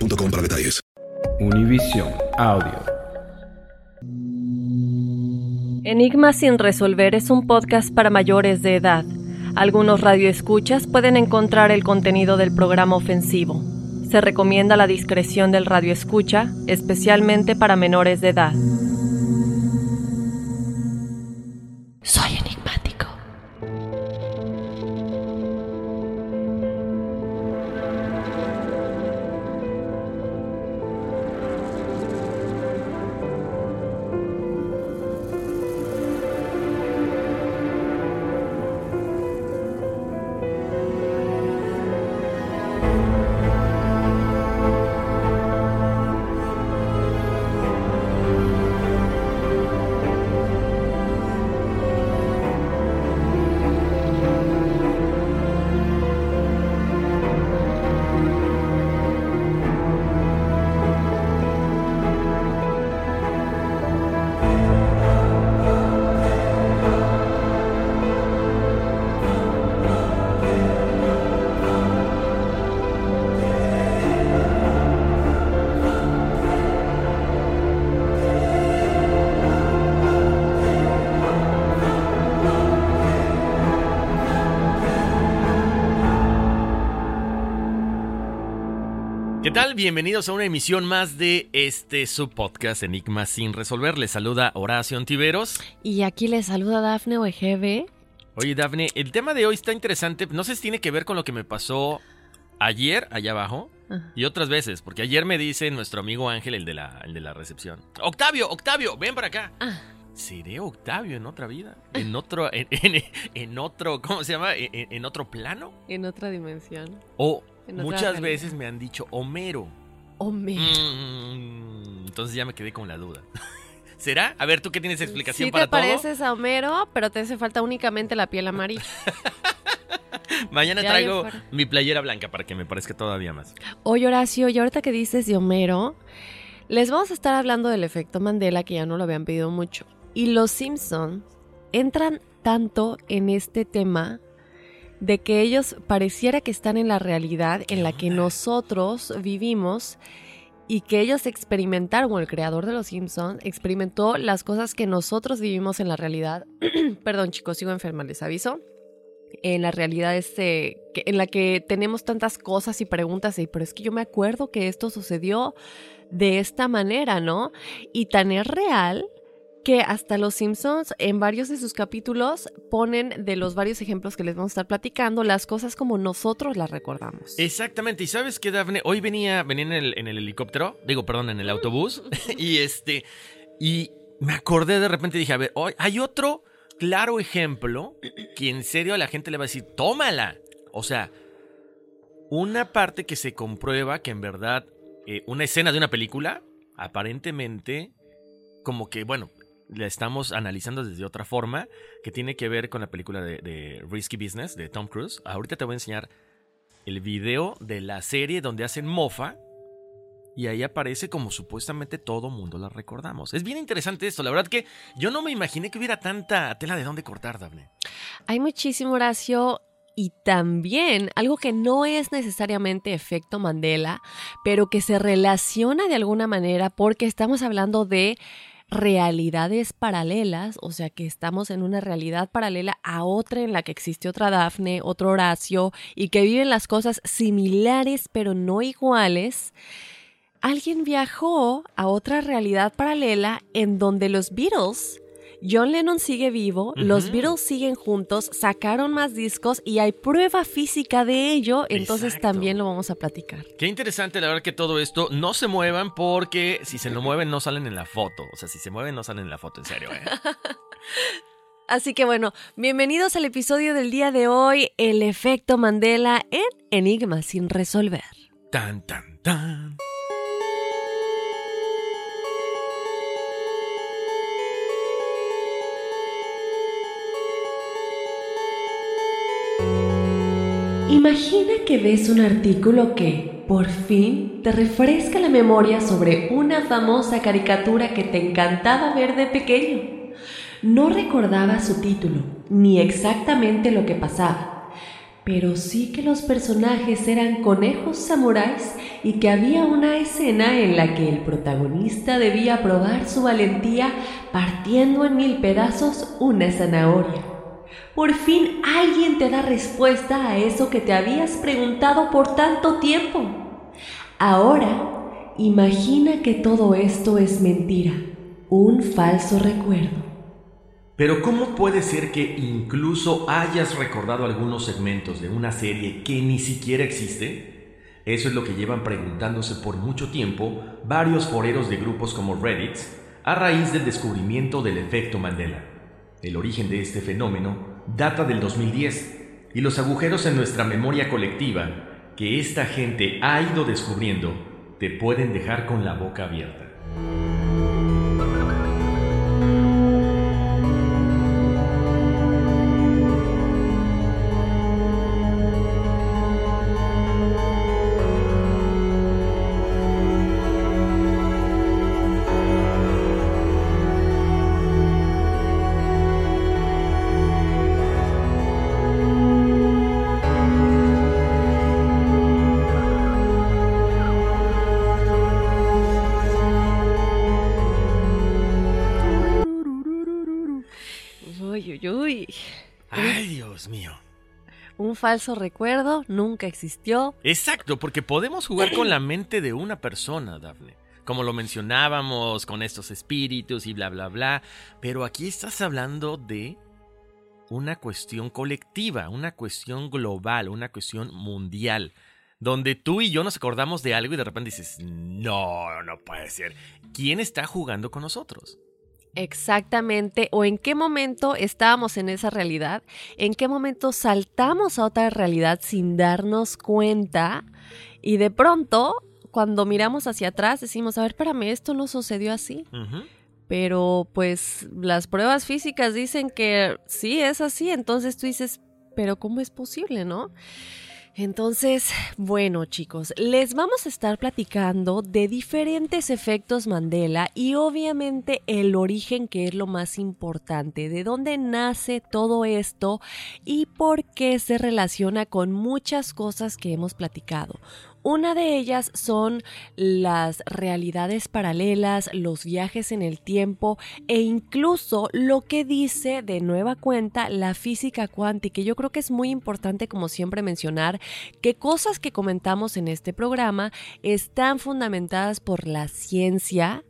boostmobile.com para detalles. Univision Audio. Enigma sin resolver es un podcast para mayores de edad. Algunos radioescuchas pueden encontrar el contenido del programa ofensivo. Se recomienda la discreción del radioescucha, especialmente para menores de edad. Bienvenidos a una emisión más de este subpodcast Enigma sin resolver. Les saluda Horacio Antiveros. Y aquí les saluda Dafne Wegebe. Oye, Dafne, el tema de hoy está interesante. No sé si tiene que ver con lo que me pasó ayer allá abajo Ajá. y otras veces, porque ayer me dice nuestro amigo Ángel, el de la, el de la recepción. Octavio, Octavio, ven para acá. Ah. ¿Seré Octavio en otra vida? ¿En otro, en, en- en otro, ¿cómo se llama? ¿En, en otro plano? En otra dimensión. O Muchas veces me han dicho Homero. Homero. Mm, entonces ya me quedé con la duda. ¿Será? A ver, ¿tú qué tienes explicación Sí para te todo? pareces a Homero, pero te hace falta únicamente la piel amarilla. Mañana Ya traigo mi playera blanca para que me parezca todavía más. Oye, Horacio, y ahorita que dices de Homero, les vamos a estar hablando del efecto Mandela, que ya no lo habían pedido mucho. Y los Simpson entran tanto en este tema de que ellos pareciera que están en la realidad en la que nosotros vivimos y que ellos experimentaron, o el creador de los Simpson experimentó las cosas que nosotros vivimos en la realidad. Perdón, chicos, sigo enferma, les aviso. En la realidad este, que- en la que tenemos tantas cosas y preguntas, y, pero es que yo me acuerdo que esto sucedió de esta manera, ¿no? Y tan es real que hasta los Simpsons en varios de sus capítulos ponen de los varios ejemplos que les vamos a estar platicando las cosas como nosotros las recordamos. Exactamente. ¿Y sabes qué, Dafne? Hoy venía, venía en, el, en el helicóptero, digo, perdón, en el autobús, y este, y me acordé de repente y dije, a ver, hoy hay otro claro ejemplo que en serio a la gente le va a decir, tómala. O sea, una parte que se comprueba que en verdad eh, una escena de una película, aparentemente, como que, bueno, la estamos analizando desde otra forma, que tiene que ver con la película de, Risky Business de Tom Cruise. Ahorita te voy a enseñar el video de la serie donde hacen mofa y ahí aparece como supuestamente todo mundo la recordamos. Es bien interesante esto, la verdad que yo no me imaginé que hubiera tanta tela de dónde cortar, Daphne. Hay muchísimo, Horacio. Y también algo que no es necesariamente efecto Mandela, pero que se relaciona de alguna manera porque estamos hablando de realidades paralelas, o sea que estamos en una realidad paralela a otra en la que existe otra Dafne, otro Horacio, y que viven las cosas similares pero no iguales. Alguien viajó a otra realidad paralela en donde los Beatles John Lennon sigue vivo, los Beatles siguen juntos, sacaron más discos y hay prueba física de ello, entonces también lo vamos a platicar. Qué interesante la verdad que todo esto no se muevan porque si se lo mueven no salen en la foto, o sea, si se mueven no salen en la foto, en serio. ¿eh? Así que bueno, bienvenidos al episodio del día de hoy, el efecto Mandela en Enigma sin resolver. Tan, tan, tan. Imagina que ves un artículo que, por fin, te refresca la memoria sobre una famosa caricatura que te encantaba ver de pequeño. No recordaba su título, ni exactamente lo que pasaba, pero sí que los personajes eran conejos samuráis y que había una escena en la que el protagonista debía probar su valentía partiendo en mil pedazos una zanahoria. Por fin alguien te da respuesta a eso que te habías preguntado por tanto tiempo. Ahora, imagina que todo esto es mentira, un falso recuerdo. Pero ¿cómo puede ser que incluso hayas recordado algunos segmentos de una serie que ni siquiera existe? Eso es lo que llevan preguntándose por mucho tiempo varios foreros de grupos como Reddit a raíz del descubrimiento del efecto Mandela. El origen de este fenómeno data del 2010 y los agujeros en nuestra memoria colectiva que esta gente ha ido descubriendo te pueden dejar con la boca abierta. Falso recuerdo nunca existió. Exacto, porque podemos jugar con la mente de una persona, Daphne. Como lo mencionábamos con estos espíritus y bla, bla, bla. Pero aquí estás hablando de una cuestión colectiva, una cuestión global, una cuestión mundial. Donde tú y yo nos acordamos de algo y de repente dices, no, no puede ser. ¿Quién está jugando con nosotros? Exactamente, o en qué momento estábamos en esa realidad, en qué momento saltamos a otra realidad sin darnos cuenta y de pronto, cuando miramos hacia atrás, decimos, a ver, espérame, esto no sucedió así. Pero pues las pruebas físicas dicen que sí es así, entonces tú dices, pero ¿cómo es posible, no? Entonces, bueno chicos, les vamos a estar platicando de diferentes efectos Mandela y obviamente el origen que es lo más importante, de dónde nace todo esto y por qué se relaciona con muchas cosas que hemos platicado. Una de ellas son las realidades paralelas, los viajes en el tiempo e incluso lo que dice de nueva cuenta la física cuántica. Yo creo que es muy importante, como siempre, mencionar que cosas que comentamos en este programa están fundamentadas por la ciencia,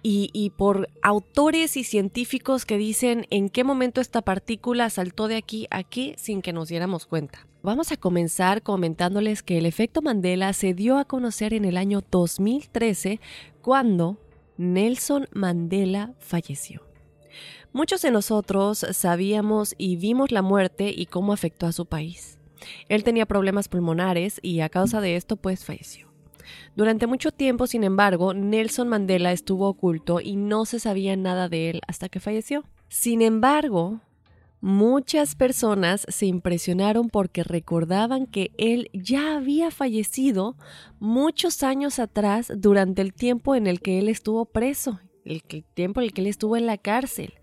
y, por autores y científicos que dicen en qué momento esta partícula saltó de aquí a aquí sin que nos diéramos cuenta. Vamos a comenzar comentándoles que el efecto Mandela se dio a conocer en el año 2013 cuando Nelson Mandela falleció. Muchos de nosotros sabíamos y vimos la muerte y cómo afectó a su país. Él tenía problemas pulmonares y a causa de esto pues falleció. Durante mucho tiempo, sin embargo, Nelson Mandela estuvo oculto y no se sabía nada de él hasta que falleció. Sin embargo, muchas personas se impresionaron porque recordaban que él ya había fallecido muchos años atrás durante el tiempo en el que él estuvo preso, el, tiempo en el que él estuvo en la cárcel.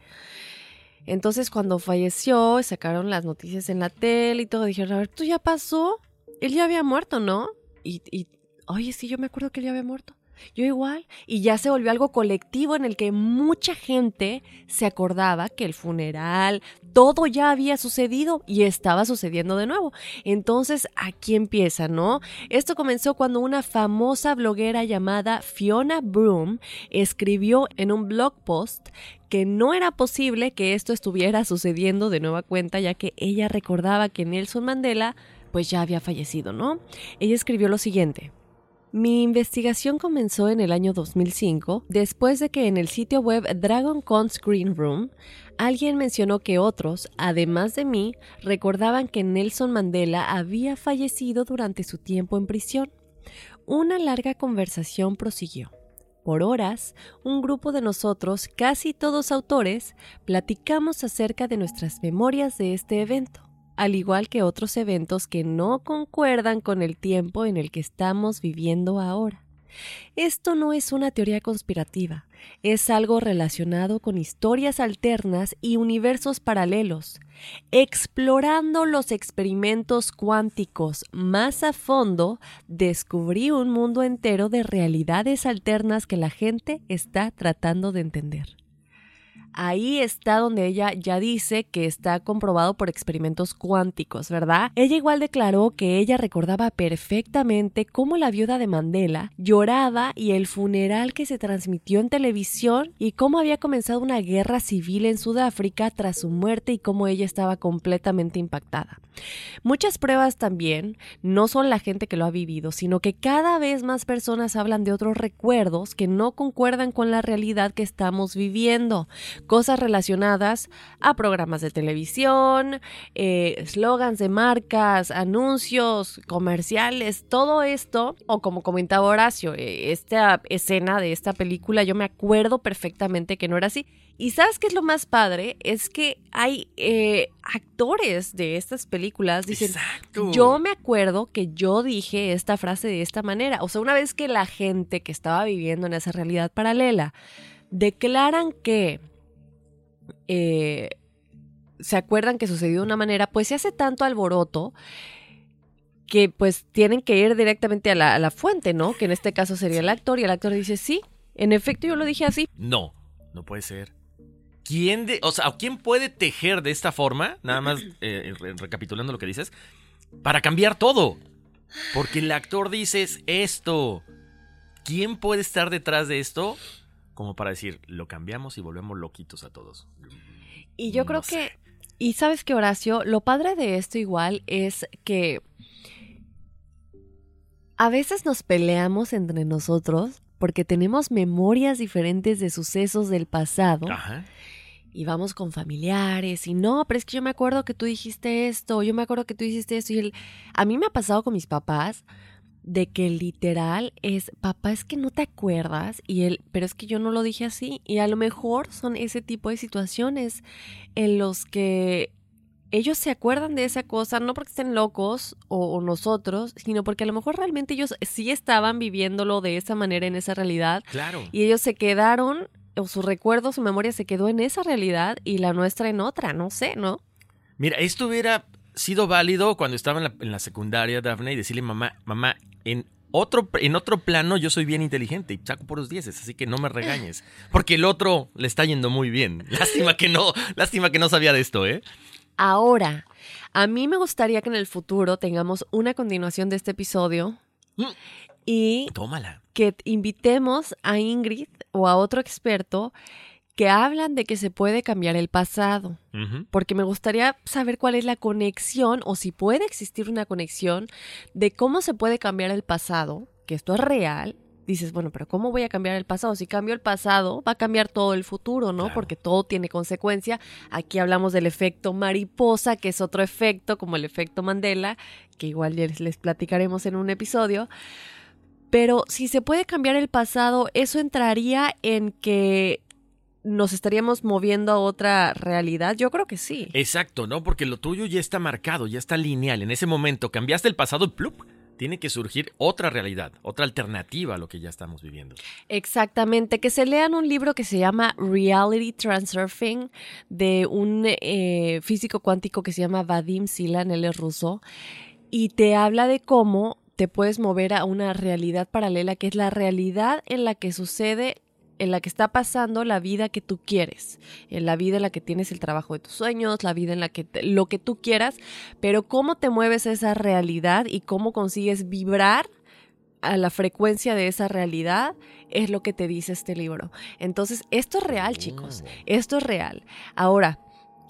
Entonces cuando falleció, sacaron las noticias en la tele y todo, dijeron, a ver, ¿tú ya pasó? Él ya había muerto, ¿no? Y, y oye, sí, yo me acuerdo que él ya había muerto. Yo igual. Y ya se volvió algo colectivo en el que mucha gente se acordaba que el funeral, todo ya había sucedido y estaba sucediendo de nuevo. Entonces, aquí empieza, ¿no? Esto comenzó cuando una famosa bloguera llamada Fiona Broom escribió en un blog post que no era posible que esto estuviera sucediendo de nueva cuenta, ya que ella recordaba que Nelson Mandela pues ya había fallecido, ¿no? Ella escribió lo siguiente. Mi investigación comenzó en el año 2005, después de que en el sitio web Dragon Con Screen Room alguien mencionó que otros, además de mí, recordaban que Nelson Mandela había fallecido durante su tiempo en prisión. Una larga conversación prosiguió. Por horas, un grupo de nosotros, casi todos autores, platicamos acerca de nuestras memorias de este evento al igual que otros eventos que no concuerdan con el tiempo en el que estamos viviendo ahora. Esto no es una teoría conspirativa, es algo relacionado con historias alternas y universos paralelos. Explorando los experimentos cuánticos más a fondo, descubrí un mundo entero de realidades alternas que la gente está tratando de entender. Ahí está donde ella ya dice que está comprobado por experimentos cuánticos, ¿verdad? Ella igual declaró que ella recordaba perfectamente cómo la viuda de Mandela lloraba y el funeral que se transmitió en televisión y cómo había comenzado una guerra civil en Sudáfrica tras su muerte y cómo ella estaba completamente impactada. Muchas pruebas también no son la gente que lo ha vivido, sino que cada vez más personas hablan de otros recuerdos que no concuerdan con la realidad que estamos viviendo cosas relacionadas a programas de televisión, eh, eslogans de marcas, anuncios, comerciales, todo esto, o como comentaba Horacio, eh, esta escena de esta película, yo me acuerdo perfectamente que no era así. Y sabes qué es lo más padre? Es que hay eh, actores de estas películas dicen, yo me acuerdo que yo dije esta frase de esta manera. O sea, una vez que la gente que estaba viviendo en esa realidad paralela declaran que eh, se acuerdan que sucedió de una manera, pues se hace tanto alboroto que pues tienen que ir directamente a la, fuente, ¿no? Que en este caso sería el actor y el actor dice, sí, en efecto yo lo dije así. No, no puede ser. ¿Quién, de, o sea, ¿quién puede tejer de esta forma, nada más eh, recapitulando lo que dices, para cambiar todo? Porque el actor dice esto. ¿Quién puede estar detrás de esto? Como para decir, lo cambiamos y volvemos loquitos a todos. Y yo creo que, y sabes que Horacio, lo padre de esto igual es que a veces nos peleamos entre nosotros porque tenemos memorias diferentes de sucesos del pasado. Ajá. Y vamos con familiares y no, pero es que yo me acuerdo que tú dijiste esto, yo me acuerdo que tú dijiste esto y a mí me ha pasado con mis papás de que literal es, papá, es que no te acuerdas y él, pero es que yo no lo dije así y a lo mejor son ese tipo de situaciones en los que ellos se acuerdan de esa cosa no porque estén locos o, nosotros, sino porque a lo mejor realmente ellos sí estaban viviéndolo de esa manera en esa realidad. Claro. Y ellos se quedaron, o su recuerdo, su memoria se quedó en esa realidad y la nuestra en otra, no sé, ¿no? Mira, esto hubiera sido válido cuando estaba en la, en la secundaria, Daphne, y decirle, mamá, mamá, en otro, en otro plano yo soy bien inteligente y saco por los dieces, así que no me regañes. Porque el otro le está yendo muy bien. Lástima que no, lástima que no sabía de esto, ¿eh? Ahora, a mí me gustaría que en el futuro tengamos una continuación de este episodio mm. y Tómala. que invitemos a Ingrid o a otro experto que hablan de que se puede cambiar el pasado, porque me gustaría saber cuál es la conexión o si puede existir una conexión de cómo se puede cambiar el pasado, que esto es real. Dices, bueno, pero ¿cómo voy a cambiar el pasado? Si cambio el pasado, va a cambiar todo el futuro, ¿no? Porque todo tiene consecuencia. Aquí hablamos del efecto mariposa, que es otro efecto, como el efecto Mandela, que igual les, les platicaremos en un episodio. Pero si se puede cambiar el pasado, eso entraría en que nos estaríamos moviendo a otra realidad. Yo creo que sí. Exacto, ¿no? Porque lo tuyo ya está marcado, ya está lineal. En ese momento cambiaste el pasado plup, tiene que surgir otra realidad, otra alternativa a lo que ya estamos viviendo. Exactamente, que se lean un libro que se llama Reality Transurfing de un eh, físico cuántico que se llama Vadim Silan, él es ruso, y te habla de cómo te puedes mover a una realidad paralela, que es la realidad en la que sucede en la que está pasando la vida que tú quieres, en la vida en la que tienes el trabajo de tus sueños, la vida en la que lo que tú quieras, pero cómo te mueves a esa realidad y cómo consigues vibrar a la frecuencia de esa realidad es lo que te dice este libro. Entonces, esto es real, chicos, esto es real. Ahora,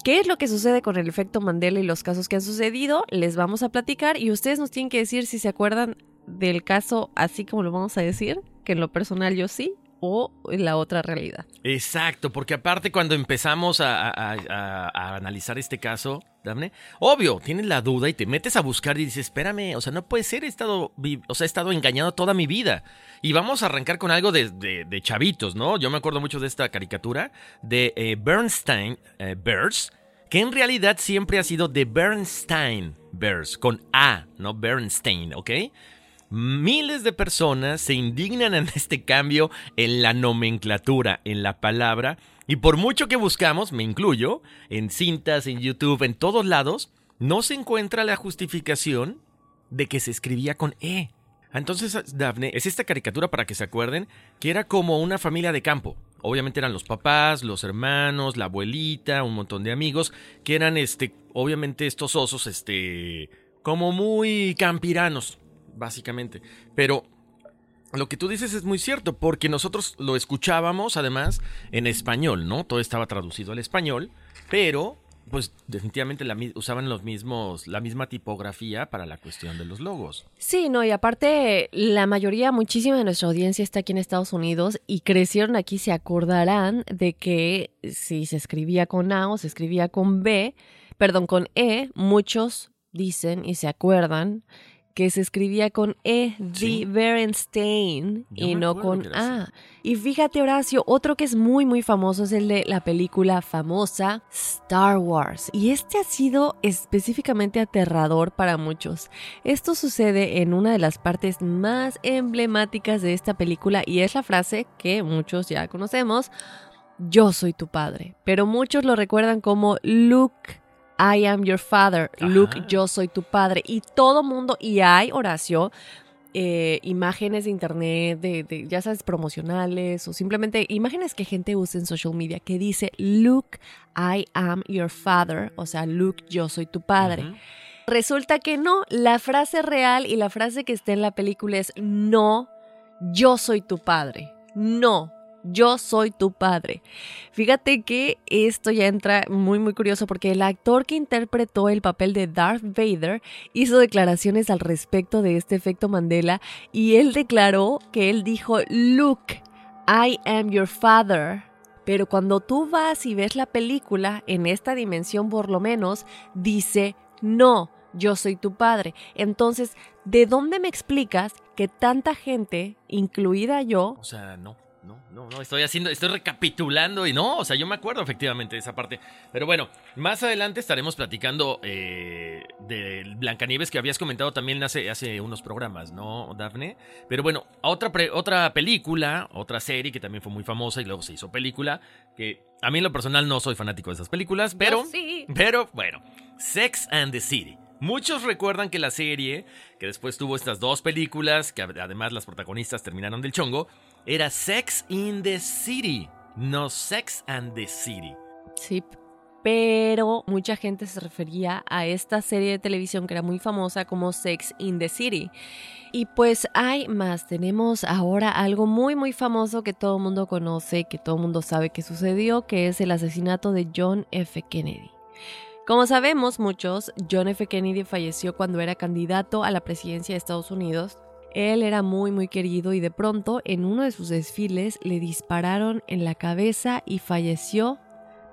¿Qué es lo que sucede con el efecto Mandela y los casos que han sucedido? Les vamos a platicar y ustedes nos tienen que decir si se acuerdan del caso así como lo vamos a decir, que en lo personal yo sí, o la otra realidad. Exacto, porque aparte cuando empezamos a, analizar este caso, Daphne, obvio, tienes la duda y te metes a buscar y dices, espérame, o sea, no puede ser, he estado, o sea, he estado engañado toda mi vida. Y vamos a arrancar con algo de, chavitos, ¿no? Yo me acuerdo mucho de esta caricatura de eh, Bernstein eh, Bears, que en realidad siempre ha sido de Bernstein Bears, con A, no Bernstein, ¿ok? Miles de personas se indignan en este cambio en la nomenclatura, en la palabra, y por mucho que buscamos, me incluyo, en cintas, en YouTube, en todos lados, no se encuentra la justificación de que se escribía con E. Entonces, Daphne, es esta caricatura para que se acuerden que era como una familia de campo. Obviamente eran los papás, los hermanos, la abuelita, un montón de amigos, que eran este, obviamente estos osos, este, como muy campiranos, básicamente. Pero lo que tú dices es muy cierto, porque nosotros lo escuchábamos además en español, ¿no? Todo estaba traducido al español, pero pues definitivamente la, usaban los mismos, la misma tipografía para la cuestión de los logos. Sí, no, y aparte la mayoría, muchísima de nuestra audiencia está aquí en Estados Unidos y crecieron aquí, se acordarán de que si se escribía con A o se escribía con B, perdón, con E, muchos dicen y se acuerdan que se escribía con E, de Berenstein, y no con A. Y fíjate, Horacio, otro que es muy, muy famoso es el de la película famosa Star Wars. Y este ha sido específicamente aterrador para muchos. Esto sucede en una de las partes más emblemáticas de esta película y es la frase que muchos ya conocemos, yo soy tu padre. Pero muchos lo recuerdan como Luke I am your father, Luke, yo soy tu padre. Y todo mundo, y hay, Horacio, eh, imágenes de internet, de, ya sabes, promocionales o simplemente imágenes que gente usa en social media que dice, Luke, I am your father, o sea, Luke, yo soy tu padre. Resulta que no, la frase real y la frase que está en la película es, no, yo soy tu padre. No, yo soy tu padre. Fíjate que esto ya entra muy muy curioso porque el actor que interpretó el papel de Darth Vader hizo declaraciones al respecto de este efecto Mandela y él declaró que él dijo, Luke, I am your father. Pero cuando tú vas y ves la película, en esta dimensión por lo menos, dice, no, yo soy tu padre. Entonces, ¿de dónde me explicas que tanta gente, incluida yo... O sea, no no, no, no, estoy haciendo, estoy recapitulando y no, o sea, yo me acuerdo efectivamente de esa parte. Pero bueno, más adelante estaremos platicando eh, de Blancanieves que habías comentado también hace, hace unos programas, ¿no, Dafne? Pero bueno, otra, otra película, otra serie que también fue muy famosa y luego se hizo película, que a mí en lo personal no soy fanático de esas películas, pero, sí. pero bueno, Sex and the City. Muchos recuerdan que la serie, que después tuvo estas dos películas, que además las protagonistas terminaron del chongo, era Sex in the City, no Sex and the City. Sí, pero mucha gente se refería a esta serie de televisión que era muy famosa como Sex in the City. Y pues hay más, tenemos ahora algo muy muy famoso que todo el mundo conoce, que todo el mundo sabe que sucedió, que es el asesinato de John F. Kennedy. Como sabemos muchos, John F. Kennedy falleció cuando era candidato a la presidencia de Estados Unidos. Él era muy muy querido y de pronto en uno de sus desfiles le dispararon en la cabeza y falleció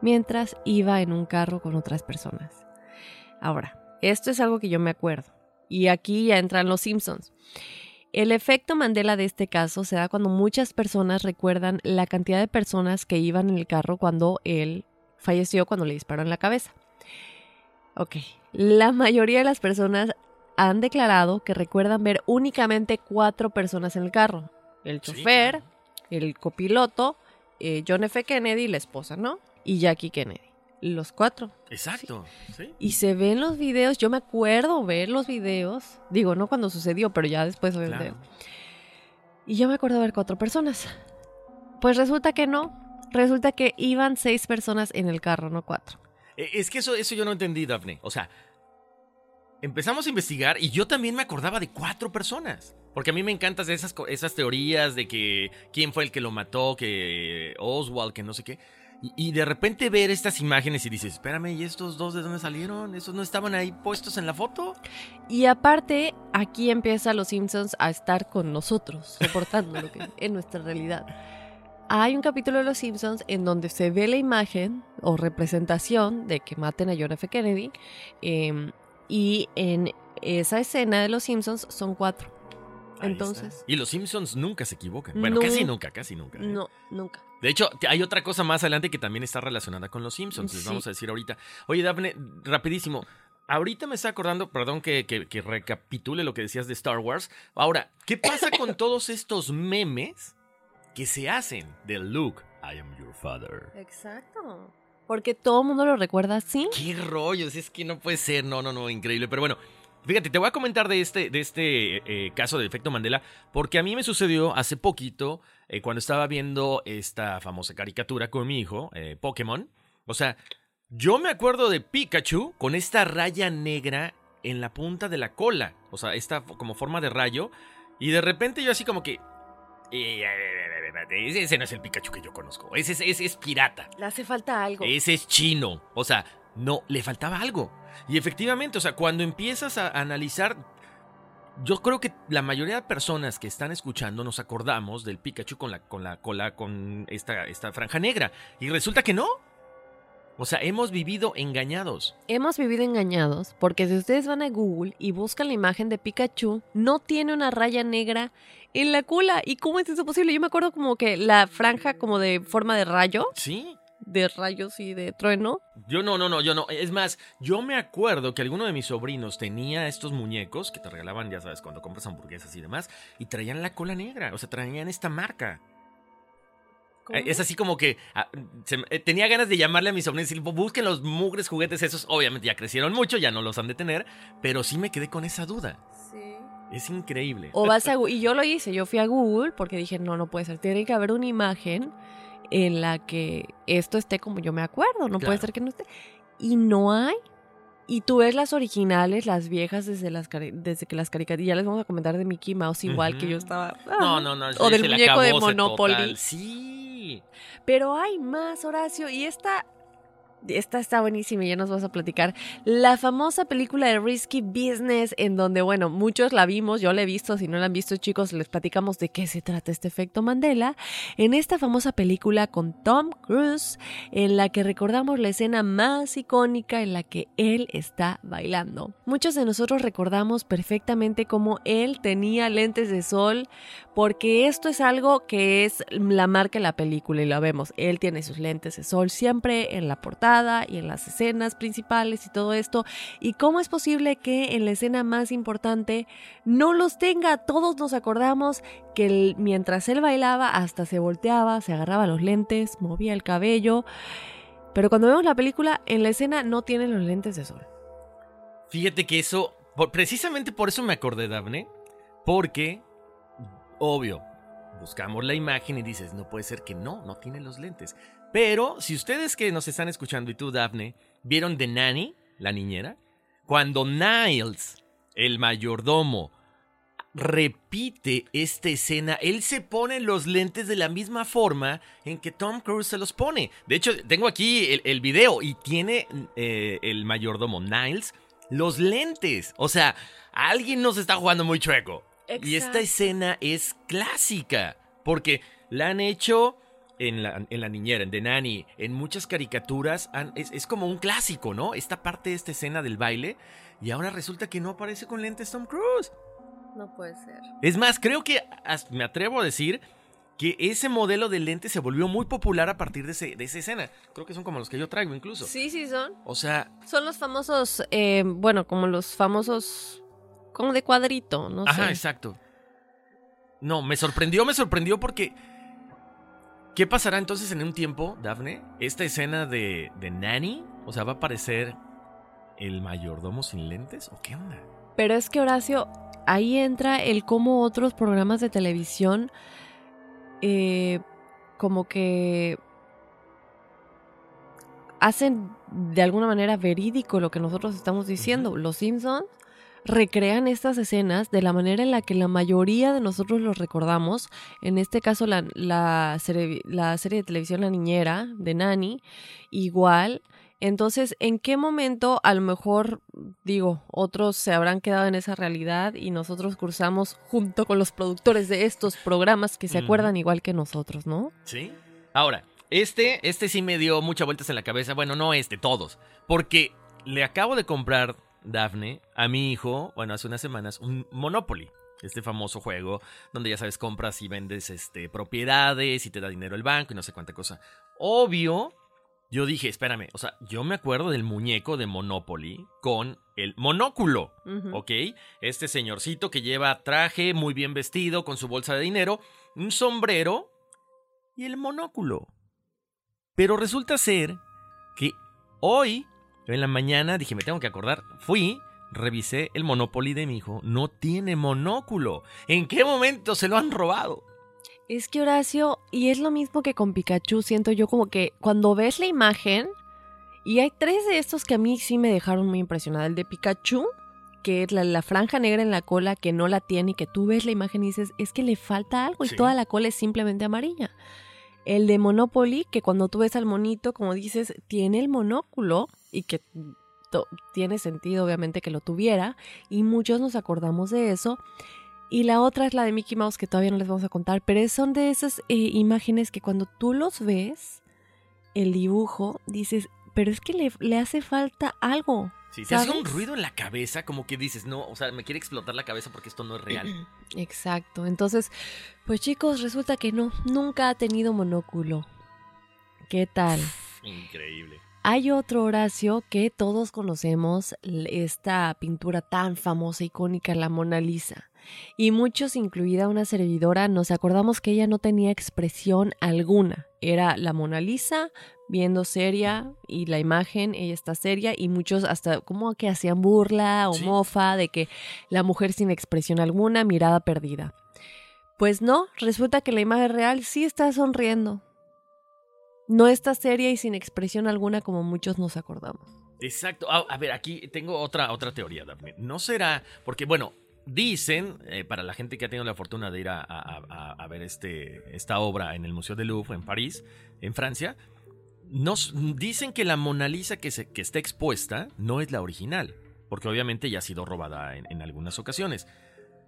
mientras iba en un carro con otras personas. Ahora, esto es algo que yo me acuerdo y aquí ya entran los Simpsons. El efecto Mandela de este caso se da cuando muchas personas recuerdan la cantidad de personas que iban en el carro cuando él falleció, cuando le disparó en la cabeza. Ok, la mayoría de las personas han declarado que recuerdan ver únicamente cuatro personas en el carro. El chofer, el copiloto, eh, John F. Kennedy, la esposa, ¿no? Y Jackie Kennedy. Los cuatro. Exacto. Sí. Y se ven los videos, yo me acuerdo ver los videos, digo, no cuando sucedió, pero ya después obviamente. Claro. Y yo me acuerdo ver cuatro personas. Pues resulta que no, resulta que iban seis personas en el carro, no cuatro. Eh, Es que eso, eso yo no entendí, Daphne. O sea, empezamos a investigar y yo también me acordaba de cuatro personas. Porque a mí me encantan esas, esas teorías de que quién fue el que lo mató, que Oswald, que no sé qué. Y, de repente ver estas imágenes y dices, espérame, ¿y estos dos de dónde salieron? ¿Esos no estaban ahí puestos en la foto? Y aparte, aquí empieza Los Simpsons a estar con nosotros, reportando lo que en nuestra realidad. Hay un capítulo de Los Simpsons en donde se ve la imagen o representación de que maten a John F. Kennedy. eh, y en esa escena de Los Simpsons son cuatro. Ahí Entonces, está. Y los Simpsons nunca se equivocan. Bueno, No. casi nunca, casi nunca. ¿eh? no, nunca. De hecho, hay otra cosa más adelante que también está relacionada con los Simpsons. Les vamos a decir ahorita. Oye, Daphne, rapidísimo. Ahorita me está acordando, perdón que, que- que recapitule lo que decías de Star Wars. Ahora, ¿qué pasa con todos estos memes que se hacen de Luke? I am your father. Exacto. Porque todo el mundo lo recuerda así. ¿Qué rollos? Es que no puede ser. No, no, no, increíble. Pero bueno, fíjate, te voy a comentar de este, de este eh, caso del efecto Mandela, porque a mí me sucedió hace poquito eh, cuando estaba viendo esta famosa caricatura con mi hijo, eh, Pokémon. O sea, yo me acuerdo de Pikachu con esta raya negra en la punta de la cola. O sea, esta como forma de rayo. Y de repente yo así como que... Ese ese no es el Pikachu que yo conozco. Ese es, ese es pirata. Le hace falta algo. Ese es chino. O sea, no, le faltaba algo. Y efectivamente, o sea, cuando empiezas a analizar, yo creo que la mayoría de personas que están escuchando nos acordamos del Pikachu con la, con la cola, con esta, esta franja negra. Y resulta que no. O sea, hemos vivido engañados. Hemos vivido engañados porque si ustedes van a Google y buscan la imagen de Pikachu, no tiene una raya negra en la cola. ¿Y cómo es eso posible? Yo me acuerdo como que la franja como de forma de rayo, Sí. de rayos y de trueno. Yo no, no, no, yo no. Es más, yo me acuerdo que alguno de mis sobrinos tenía estos muñecos que te regalaban, ya sabes, cuando compras hamburguesas y demás, y traían la cola negra, o sea, traían esta marca. Es así como que ah, se eh, tenía ganas de llamarle a mis sobrinos y decir, busquen los mugres juguetes esos. Obviamente ya crecieron mucho, ya no los han de tener, pero sí me quedé con esa duda. Sí. Es increíble. O vas a y yo lo hice, yo fui a Google porque dije, no, no puede ser, tiene que haber una imagen en la que esto esté como yo me acuerdo, no puede ser que no esté. Y no hay. Y tú ves las originales, las viejas desde las desde que las caricaturas, ya les vamos a comentar de Mickey Mouse igual que yo estaba. No, ah. no, no. O se- del muñeco de Monopoly. total. Sí. Pero hay más, Horacio, y esta esta está buenísima y ya nos vas a platicar. La famosa película de Risky Business, en donde, bueno, muchos la vimos, yo la he visto, si no la han visto, chicos, les platicamos de qué se trata este efecto Mandela. En esta famosa película con Tom Cruise, en la que recordamos la escena más icónica en la que él está bailando. Muchos de nosotros recordamos perfectamente cómo él tenía lentes de sol, porque esto es algo que es la marca de la película y lo vemos. Él tiene sus lentes de sol siempre en la portada y en las escenas principales y todo esto. ¿Y cómo es posible que en la escena más importante no los tenga? Todos nos acordamos que mientras él bailaba hasta se volteaba, se agarraba los lentes, movía el cabello. Pero cuando vemos la película, en la escena no tiene los lentes de sol. Fíjate que eso, precisamente por eso me acordé, Daphne, porque, obvio, buscamos la imagen y dices, no puede ser que no, no tiene los lentes. Pero si ustedes que nos están escuchando y tú, Daphne, vieron The Nanny, la niñera, cuando Niles, el mayordomo, repite esta escena, él se pone los lentes de la misma forma en que Tom Cruise se los pone. De hecho, tengo aquí el, el video y tiene eh, el mayordomo Niles los lentes. O sea, alguien nos está jugando muy chueco. Y esta escena es clásica, porque la han hecho en la, en la niñera, en The Nanny, en muchas caricaturas, han- es, es como un clásico, ¿no? Esta parte de esta escena del baile, y ahora resulta que no aparece con lentes Tom Cruise. No puede ser. Es más, creo que me atrevo a decir que ese modelo de lente se volvió muy popular a partir de, ese- de esa escena. Creo que son como los que yo traigo incluso. Sí, sí son. O sea, Son los famosos, eh, bueno, como los famosos, como de cuadrito, no ajá, sé. exacto. No, me sorprendió, me sorprendió porque... ¿Qué pasará entonces en un tiempo, Dafne? Esta escena de, de Nanny, o sea, ¿va a aparecer el mayordomo sin lentes o qué onda? Pero es que Horacio, ahí entra el cómo otros programas de televisión eh, como que hacen de alguna manera verídico lo que nosotros estamos diciendo. Los Simpsons recrean estas escenas de la manera en la que la mayoría de nosotros los recordamos. En este caso, la, la serie, la serie de televisión La Niñera de Nani, igual. Entonces, ¿en qué momento a lo mejor, digo, otros se habrán quedado en esa realidad y nosotros cursamos junto con los productores de estos programas que se acuerdan igual que nosotros, ¿no? ¿Sí? Ahora, este, este sí me dio muchas vueltas en la cabeza. Bueno, no este, todos. Porque le acabo de comprar, Dafne, a mi hijo, bueno, hace unas semanas, un Monopoly. Este famoso juego donde ya sabes, compras y vendes este, propiedades y te da dinero el banco y no sé cuánta cosa. Obvio, yo dije, espérame, o sea, yo me acuerdo del muñeco de Monopoly con el monóculo. ¿ok? Este señorcito que lleva traje, muy bien vestido, con su bolsa de dinero, un sombrero y el monóculo. Pero resulta ser que hoy, en la mañana, dije, me tengo que acordar, fui, revisé el Monopoly de mi hijo, no tiene monóculo. ¿En qué momento se lo han robado? Es que Horacio, y es lo mismo que con Pikachu, siento yo como que cuando ves la imagen, y hay tres de estos que a mí sí me dejaron muy impresionada. El de Pikachu, que es la, la franja negra en la cola que no la tiene y que tú ves la imagen y dices, es que le falta algo Sí. y toda la cola es simplemente amarilla. El de Monopoly, que cuando tú ves al monito, como dices, tiene el monóculo y que tiene sentido obviamente que lo tuviera y muchos nos acordamos de eso. Y la otra es la de Mickey Mouse que todavía no les vamos a contar, pero son de esas eh, imágenes que cuando tú los ves, el dibujo, dices, pero es que le, le hace falta algo. Si te hace un ruido en la cabeza, como que dices, no, o sea, me quiere explotar la cabeza porque esto no es real. Exacto. Entonces, pues chicos, resulta que no, nunca ha tenido monóculo. ¿Qué tal? Increíble. Hay otro Horacio que todos conocemos, esta pintura tan famosa, icónica, la Mona Lisa. Y muchos, incluida una servidora, nos acordamos que ella no tenía expresión alguna. Era la Mona Lisa viendo seria y la imagen, ella está seria y muchos hasta como que hacían burla o Sí. mofa de que la mujer sin expresión alguna, mirada perdida. Pues no, resulta que la imagen real sí está sonriendo. No está seria y sin expresión alguna como muchos nos acordamos. Exacto. A, a ver, aquí tengo otra, otra teoría, Daphne. ¿No será? Porque, bueno, dicen, eh, para la gente que ha tenido la fortuna de ir a, a- a- a ver este, esta obra en el Museo del Louvre, en París, en Francia, nos dicen que la Mona Lisa que, se, que está expuesta no es la original, porque obviamente ya ha sido robada en, en algunas ocasiones.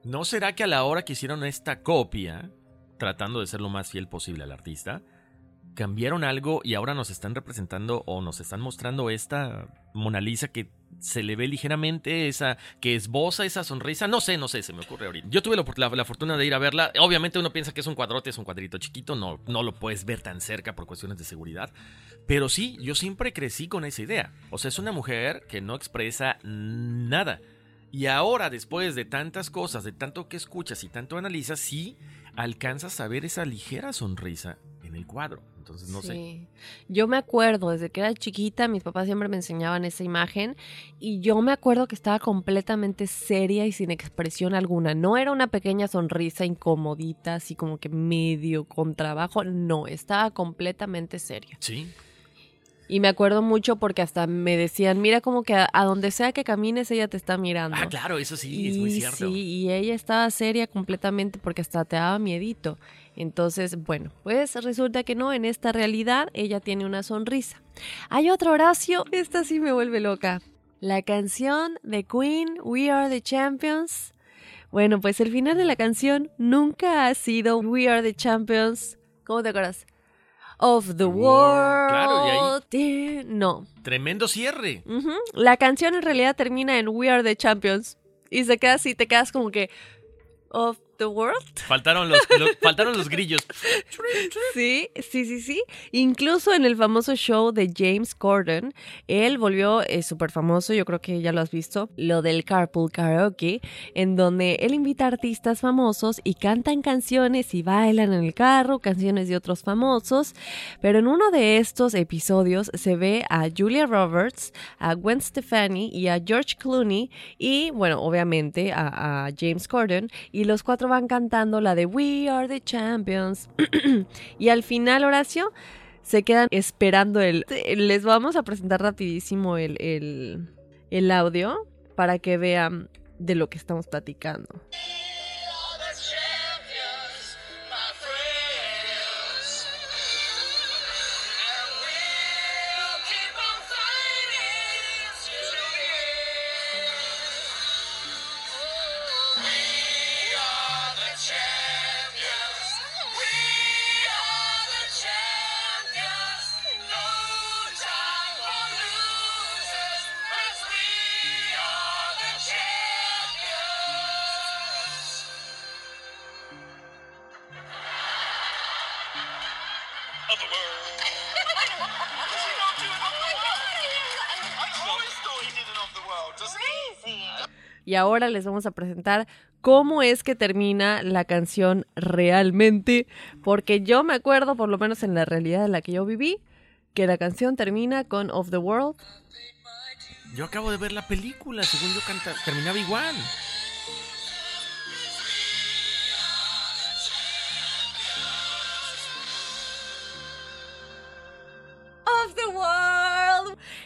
¿No será que a la hora que hicieron esta copia, tratando de ser lo más fiel posible al artista, cambiaron algo y ahora nos están representando o nos están mostrando esta Mona Lisa que se le ve ligeramente, esa que esboza esa sonrisa. No sé, no sé, se me ocurre ahorita. Yo tuve la, la- fortuna de ir a verla. Obviamente uno piensa que es un cuadrote, es un cuadrito chiquito, no, no lo puedes ver tan cerca por cuestiones de seguridad. Pero sí, yo siempre crecí con esa idea. O sea, es una mujer que no expresa nada. Y ahora, después de tantas cosas, de tanto que escuchas y tanto analizas, sí alcanzas a ver esa ligera sonrisa en el cuadro. Entonces, no sé. Sí. Yo me acuerdo, desde que era chiquita, mis papás siempre me enseñaban esa imagen y yo me acuerdo que estaba completamente seria y sin expresión alguna. No era una pequeña sonrisa incomodita, así como que medio con trabajo, no, estaba completamente seria. Sí. Y me acuerdo mucho porque hasta me decían, mira como que a, a donde sea que camines ella te está mirando. Ah, claro, eso sí, es muy Y cierto. Sí, y ella estaba seria completamente porque hasta te daba miedito. Entonces, bueno, pues resulta que no, en esta realidad ella tiene una sonrisa. Hay otro Horacio, esta sí me vuelve loca. La canción de Queen, We Are the Champions. Bueno, pues el final de la canción nunca ha sido We Are the Champions. ¿Cómo te acuerdas? Of the world. Claro, y ahí- No, Tremendo cierre. La canción en realidad termina en We Are the Champions. Y se queda así, te quedas como que. of the World. Faltaron los, los- faltaron los grillos. Sí, sí, sí, sí. Incluso en el famoso show de James Corden, él volvió súper famoso, yo creo que ya lo has visto, lo del Carpool Karaoke, en donde él invita a artistas famosos y cantan canciones y bailan en el carro, canciones de otros famosos. Pero en uno de estos episodios se ve a Julia Roberts, a Gwen Stefani y a George Clooney y, bueno, obviamente a, a James Corden y los cuatro van cantando la de We Are the Champions. y al final, Horacio, se quedan esperando el... Les vamos a presentar rapidísimo el, el, el audio para que vean de lo que estamos platicando. Y ahora les vamos a presentar cómo es que termina la canción realmente, porque yo me acuerdo, por lo menos en la realidad en la que yo viví, que la canción termina con Of the World. Yo acabo de ver la película, según yo canta, terminaba igual.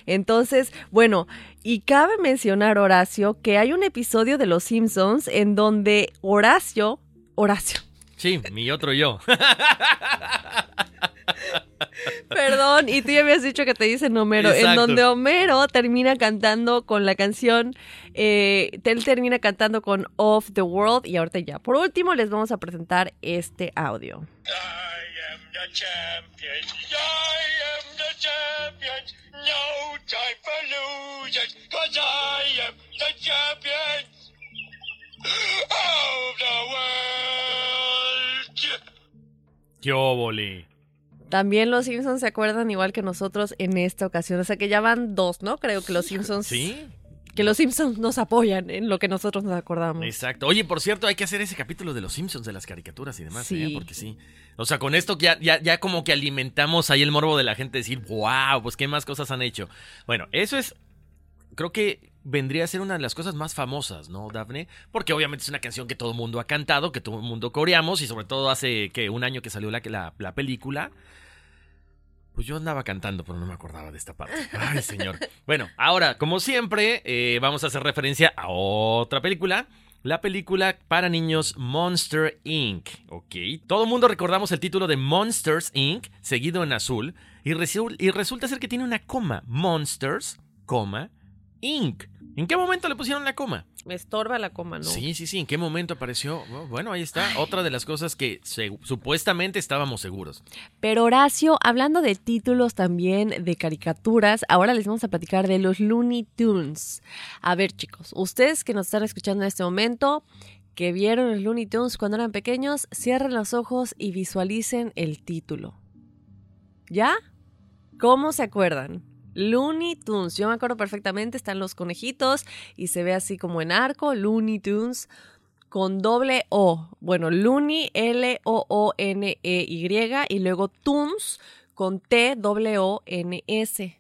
Entonces, bueno, y cabe mencionar, Horacio, que hay un episodio de Los Simpsons en donde Horacio, Horacio, Sí, mi otro yo. perdón, y tú ya habías dicho que te dicen Homero, en donde Homero termina cantando con la canción, eh, él termina cantando con Of the World, y ahorita ya, por último, les vamos a presentar este audio. I am the champion. I am the champion. No time for losers, cause I am the champion of the world. ¡Qué óvole! También los Simpsons se acuerdan igual que nosotros en esta ocasión, o sea que ya van dos, ¿no? Creo que los Simpsons... ¿Sí? Que los Simpsons nos apoyan en lo que nosotros nos acordamos. Exacto. Oye, por cierto, hay que hacer ese capítulo de los Simpsons, de las caricaturas y demás, Sí. ¿eh? Porque sí. O sea, con esto ya, ya, ya como que alimentamos ahí el morbo de la gente, decir, wow, pues qué más cosas han hecho. Bueno, eso es, creo que vendría a ser una de las cosas más famosas, ¿no, Dafne? Porque obviamente es una canción que todo el mundo ha cantado, que todo el mundo coreamos, y sobre todo hace, que Un año que salió la, la, la película. Pues yo andaba cantando, pero no me acordaba de esta parte. Ay, señor. Bueno, ahora, como siempre, eh, vamos a hacer referencia a otra película. La película para niños Monster Inc. Ok. Todo el mundo recordamos el título de Monsters Inc. seguido en azul. Y, y resulta ser que tiene una coma. Monsters, coma, Inc. ¿En qué momento le pusieron la coma? Me estorba la coma, ¿no? Sí, sí, sí. ¿En qué momento apareció? Oh, Bueno, ahí está. Otra de las cosas que se- supuestamente estábamos seguros. Pero Horacio, hablando de títulos también de caricaturas, ahora les vamos a platicar de los Looney Tunes. A ver, chicos, ustedes que nos están escuchando en este momento, que vieron los Looney Tunes cuando eran pequeños, cierren los ojos y visualicen el título. ¿Ya? ¿Cómo se acuerdan? Looney Tunes, yo me acuerdo perfectamente, están los conejitos y se ve así como en arco, Looney Tunes con doble O. Bueno, Looney, L-O-O-N-E-Y, y luego Tunes con T-W-O-N-S.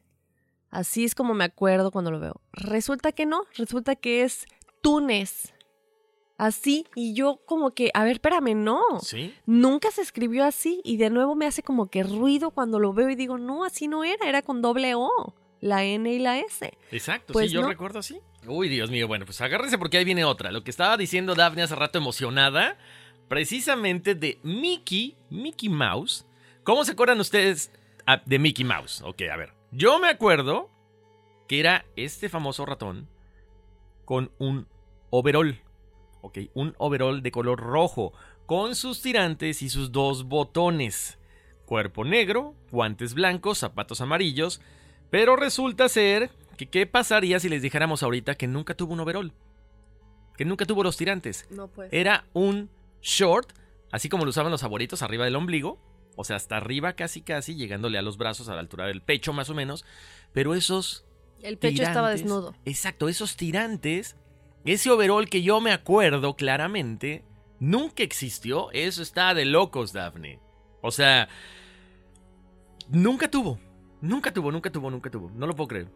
Así es como me acuerdo cuando lo veo. Resulta que no, resulta que es Túnez. Así, y yo como que, a ver, espérame, no. ¿Sí? Nunca se escribió así, y de nuevo me hace como que ruido cuando lo veo y digo, no, así no era, era con doble O, la N y la S. Exacto, Pues sí, yo no. recuerdo así. Uy, Dios mío, bueno, pues agárrense porque ahí viene otra. Lo que estaba diciendo Daphne hace rato emocionada, precisamente de Mickey, Mickey Mouse. ¿Cómo se acuerdan ustedes ah, de Mickey Mouse? Ok, a ver. Yo me acuerdo que era este famoso ratón con un overol. Ok, un overol de color rojo, con sus tirantes y sus dos botones. Cuerpo negro, guantes blancos, zapatos amarillos. Pero resulta ser que qué pasaría si les dijéramos ahorita que nunca tuvo un overol. que nunca tuvo los tirantes. No pues. Era un short, así como lo usaban los abuelitos, arriba del ombligo. O sea, hasta arriba casi casi, llegándole a los brazos, a la altura del pecho más o menos. Pero esos El pecho estaba desnudo. Exacto, esos tirantes, ese overall que yo me acuerdo claramente, nunca existió. Eso está de locos, Daphne. O sea, nunca tuvo. Nunca tuvo, nunca tuvo, nunca tuvo. No lo puedo creer.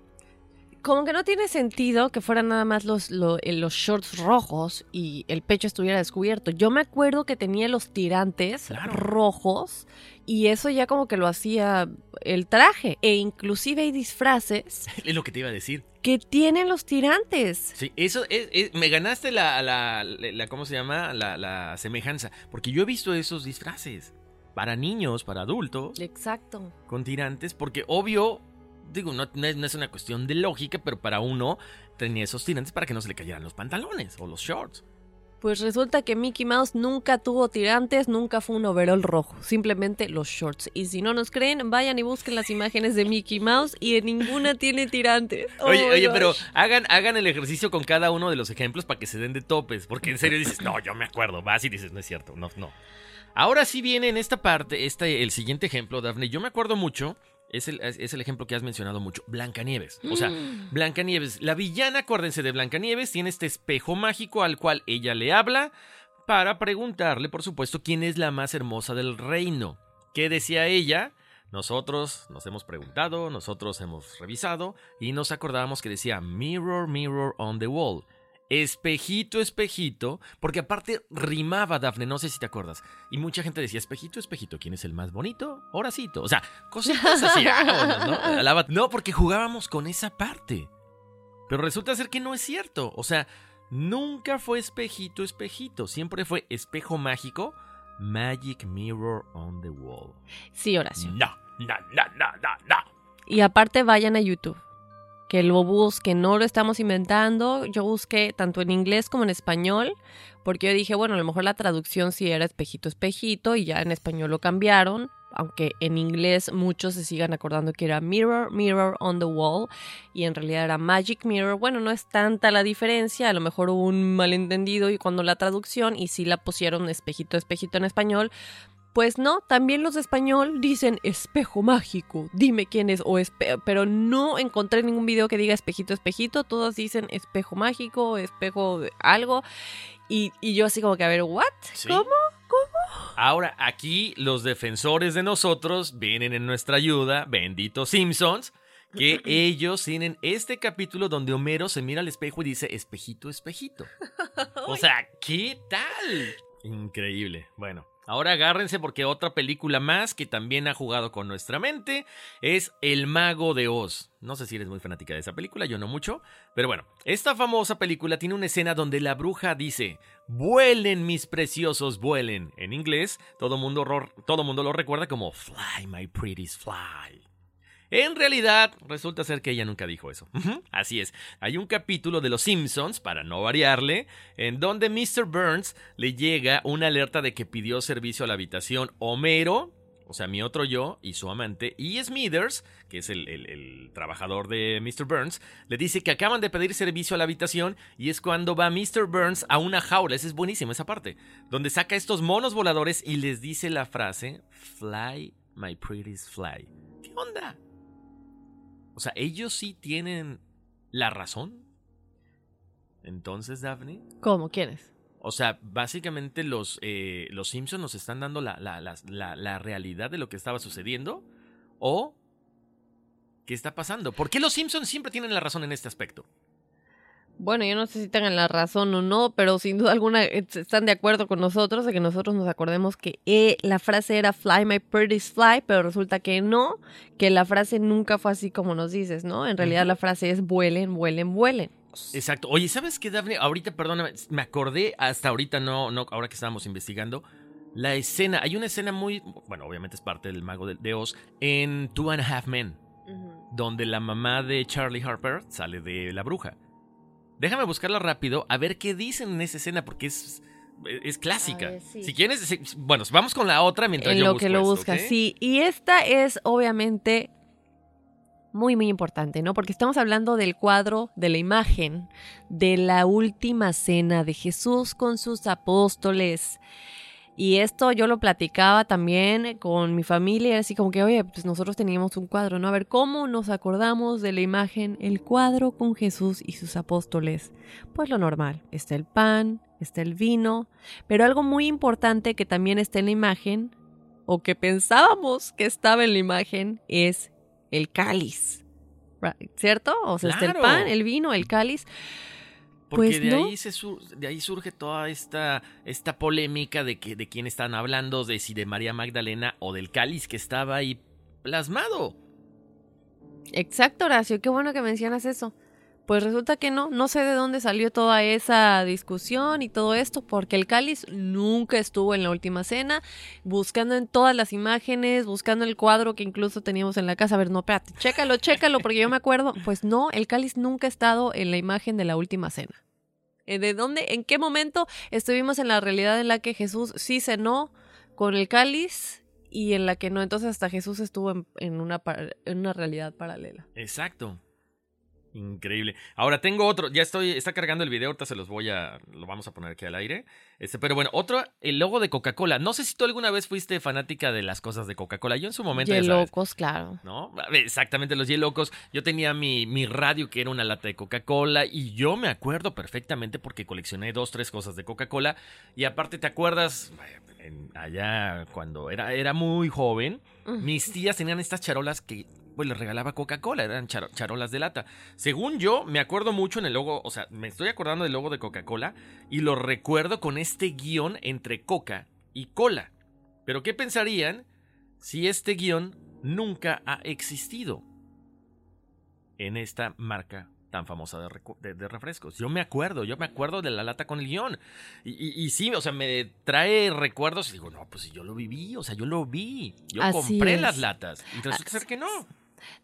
Como que no tiene sentido que fueran nada más los, lo- eh, los shorts rojos y el pecho estuviera descubierto. Yo me acuerdo que tenía los tirantes Claro. rojos y eso ya como que lo hacía el traje. E inclusive hay disfraces Es lo que te iba a decir. Que tienen los tirantes. Sí, eso es, es- me ganaste la, la, la- la- ¿cómo se llama? La, la semejanza. Porque yo he visto esos disfraces para niños, para adultos, Exacto. con tirantes, porque obvio, digo, no, no es, no es una cuestión de lógica, pero para uno tenía esos tirantes para que no se le cayeran los pantalones o los shorts. Pues resulta que Mickey Mouse nunca tuvo tirantes, nunca fue un overall rojo, simplemente los shorts. Y si no nos creen, vayan y busquen las imágenes de Mickey Mouse y en ninguna tiene tirantes. Oye, Oh, oye, gosh. pero hagan, hagan el ejercicio con cada uno de los ejemplos para que se den de topes. Porque en serio dices, no, yo me acuerdo. Vas y dices, no es cierto, no, no. Ahora sí viene en esta parte, este, el siguiente ejemplo, Daphne. Yo me acuerdo mucho, es el, es el ejemplo que has mencionado mucho, Blancanieves. O sea, Mm. Blancanieves, la villana, acuérdense de Blancanieves, tiene este espejo mágico al cual ella le habla para preguntarle, por supuesto, quién es la más hermosa del reino. ¿Qué decía ella? Nosotros nos hemos preguntado, nosotros hemos revisado y nos acordábamos que decía Mirror, Mirror on the Wall. Espejito, espejito, porque aparte rimaba Dafne, no sé si te acuerdas. Y mucha gente decía, espejito, espejito, ¿quién es el más bonito? Horacito. O sea, cositas así. vámonos, ¿no? No, porque jugábamos con esa parte. Pero resulta ser que no es cierto. O sea, nunca fue espejito, espejito. Siempre fue espejo mágico, Magic Mirror on the Wall. Sí, Horacio. No, no, no, no, no, no. Y aparte vayan a YouTube. Que lo busquen, no lo estamos inventando. Yo busqué tanto en inglés como en español, porque yo dije, bueno, a lo mejor la traducción sí era espejito, espejito, y ya en español lo cambiaron, aunque en inglés muchos se sigan acordando que era mirror, mirror on the wall, y en realidad era magic mirror. Bueno, no es tanta la diferencia, a lo mejor hubo un malentendido y cuando la traducción, y sí la pusieron espejito, espejito en español, pues no, también los de español dicen espejo mágico, dime quién es, o espe pero no encontré ningún video que diga espejito, espejito, todos dicen espejo mágico, espejo de algo, y, y yo así como que, a ver, ¿what? Sí. ¿Cómo? Ahora, aquí los defensores de nosotros vienen en nuestra ayuda, benditos Simpsons, que ellos tienen este capítulo donde Homero se mira al espejo y dice, espejito, espejito. O sea, ¿qué tal? Increíble. Bueno, ahora agárrense porque otra película más que también ha jugado con nuestra mente es El Mago de Oz. No sé si eres muy fanática de esa película, yo no mucho, pero bueno, esta famosa película tiene una escena donde la bruja dice, vuelen mis preciosos, vuelen. En inglés, todo mundo, todo mundo lo recuerda como Fly, my pretties, fly. En realidad, resulta ser que ella nunca dijo eso. Así es. Hay un capítulo de Los Simpsons, para no variarle, en donde Mr. Burns le llega una alerta de que pidió servicio a la habitación Homero, o sea, mi otro yo y su amante, y Smithers, que es el, trabajador de Mr. Burns, le dice que acaban de pedir servicio a la habitación y es cuando va Mr. Burns a una jaula, esa es buenísima esa parte, donde saca estos monos voladores y les dice la frase, Fly, my pretties fly. ¿Qué onda? O sea, ellos sí tienen la razón. Entonces, Daphne. ¿Cómo? ¿Quiénes? O sea, básicamente los, eh, los Simpsons nos están dando la, la- la- la- la realidad de lo que estaba sucediendo. ¿O qué está pasando? ¿Por qué los Simpsons siempre tienen la razón en este aspecto? Bueno, yo no sé si tengan la razón o no, pero sin duda alguna eh, están de acuerdo con nosotros de que nosotros nos acordemos que eh, la frase era Fly my pretties fly, pero resulta que no, que la frase nunca fue así como nos dices, ¿no? En realidad la frase es vuelen, vuelen, vuelen. Exacto. Oye, ¿sabes qué, Daphne? Ahorita, perdóname, me acordé hasta ahorita, no, no, ahora que estábamos investigando, la escena, hay una escena muy, bueno, obviamente es parte del mago de, de Oz, en Two and a Half Men, donde la mamá de Charlie Harper sale de la bruja. Déjame buscarla rápido a ver qué dicen en esa escena, porque es, es clásica. A ver, sí. Si quieres, si- bueno, vamos con la otra mientras en yo lo busco que lo esto, ¿ok? sí. Y esta es obviamente muy, muy importante, ¿no? Porque estamos hablando del cuadro, de la imagen, de la última cena de Jesús con sus apóstoles. Y esto yo lo platicaba también con mi familia, así como que, oye, pues nosotros teníamos un cuadro, ¿no? A ver, ¿cómo nos acordamos de la imagen, el cuadro con Jesús y sus apóstoles? Pues lo normal, está el pan, está el vino, pero algo muy importante que también está en la imagen, o que pensábamos que estaba en la imagen, es el cáliz, ¿cierto? O sea, está el pan, el vino, el cáliz. Porque Pues de, no. ahí se sur- de ahí surge toda esta, esta polémica de que de quién están hablando, de si de María Magdalena o del cáliz que estaba ahí plasmado. Exacto, Horacio, qué bueno que mencionas eso. Pues resulta que no, no sé de dónde salió toda esa discusión y todo esto, porque el cáliz nunca estuvo en la última cena, buscando en todas las imágenes, buscando el cuadro que incluso teníamos en la casa. A ver, no, espérate, chécalo, chécalo, porque yo me acuerdo. Pues no, el cáliz nunca ha estado en la imagen de la última cena. Eh, ¿De dónde, en qué momento estuvimos en la realidad en la que Jesús sí cenó con el cáliz y en la que no? Entonces hasta Jesús estuvo en, en una, par- en una realidad paralela. Exacto. Increíble. Ahora tengo otro, ya estoy, está cargando el video, ahorita se los voy a, lo vamos a poner aquí al aire. Este, pero bueno, otro, el logo de Coca-Cola. No sé si tú alguna vez fuiste fanática de las cosas de Coca-Cola. Yo en su momento, ya sabes, locos, claro. ¿no? Exactamente, los Yelocos. Yo tenía mi, mi radio que era una lata de Coca-Cola y yo me acuerdo perfectamente porque coleccioné dos, tres cosas de Coca-Cola y aparte te acuerdas, en- allá cuando era, era muy joven, mis tías tenían estas charolas que pues les regalaba Coca-Cola, eran charo- charolas de lata. Según yo, me acuerdo mucho en el logo, o sea, me estoy acordando del logo de Coca-Cola y lo recuerdo con este guion entre Coca y Cola. Pero ¿qué pensarían si este guion nunca ha existido en esta marca tan famosa de, recu- de- de refrescos? Yo me acuerdo, yo me acuerdo de la lata con el guion. Y, y- y sí, o sea, me trae recuerdos y digo, no, pues yo lo viví, o sea, yo lo vi. Yo Así compré es. las latas. Y resulta ser que no.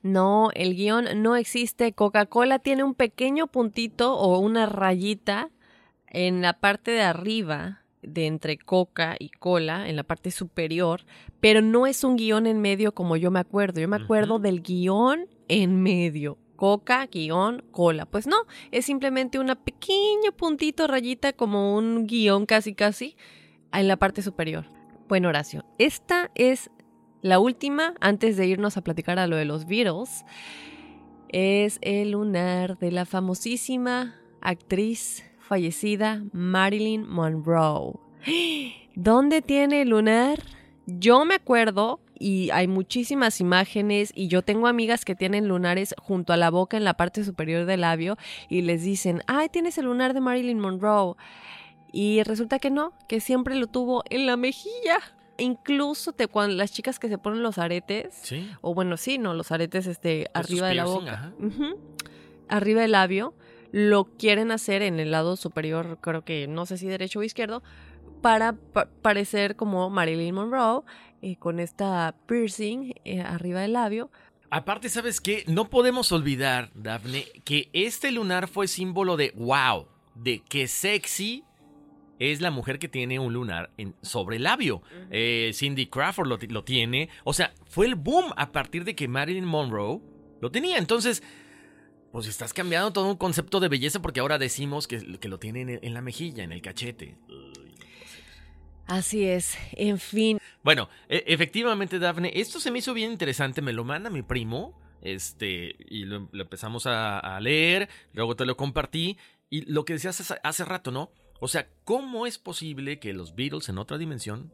No, el guion no existe. Coca-Cola tiene un pequeño puntito o una rayita en la parte de arriba de entre coca y cola, en la parte superior, pero no es un guion en medio como yo me acuerdo. Yo me acuerdo del guion en medio. Coca, guion, cola. Pues no, es simplemente una pequeño puntito, rayita, como un guion casi casi, en la parte superior. Bueno, Horacio, esta es la última, antes de irnos a platicar a lo de los Beatles, es el lunar de la famosísima actriz fallecida Marilyn Monroe. ¿Dónde tiene el lunar? Yo me acuerdo y hay muchísimas imágenes y yo tengo amigas que tienen lunares junto a la boca en la parte superior del labio y les dicen, ay, tienes el lunar de Marilyn Monroe. Y resulta que no, que siempre lo tuvo en la mejilla. Incluso te, cuando las chicas que se ponen los aretes, Sí. o bueno, sí, no, los aretes este, Pues arriba de la boca, arriba del labio, lo quieren hacer en el lado superior, creo que no sé si derecho o izquierdo, para pa- parecer como Marilyn Monroe, eh, con esta piercing eh, arriba del labio. Aparte, ¿sabes qué? No podemos olvidar, Daphne, que este lunar fue símbolo de wow, de que sexy es la mujer que tiene un lunar en, sobre el labio. Eh, Cindy Crawford lo, ti- lo tiene. O sea, fue el boom a partir de que Marilyn Monroe lo tenía. Entonces, pues estás cambiando todo un concepto de belleza porque ahora decimos que, que lo tiene en, en la mejilla, en el cachete. Así es, en fin. Bueno, e- efectivamente, Dafne, esto se me hizo bien interesante, me lo manda mi primo, este, y lo, lo empezamos a, a leer, luego te lo compartí, y lo que decías hace, hace rato, ¿no? O sea, ¿cómo es posible que los Beatles en otra dimensión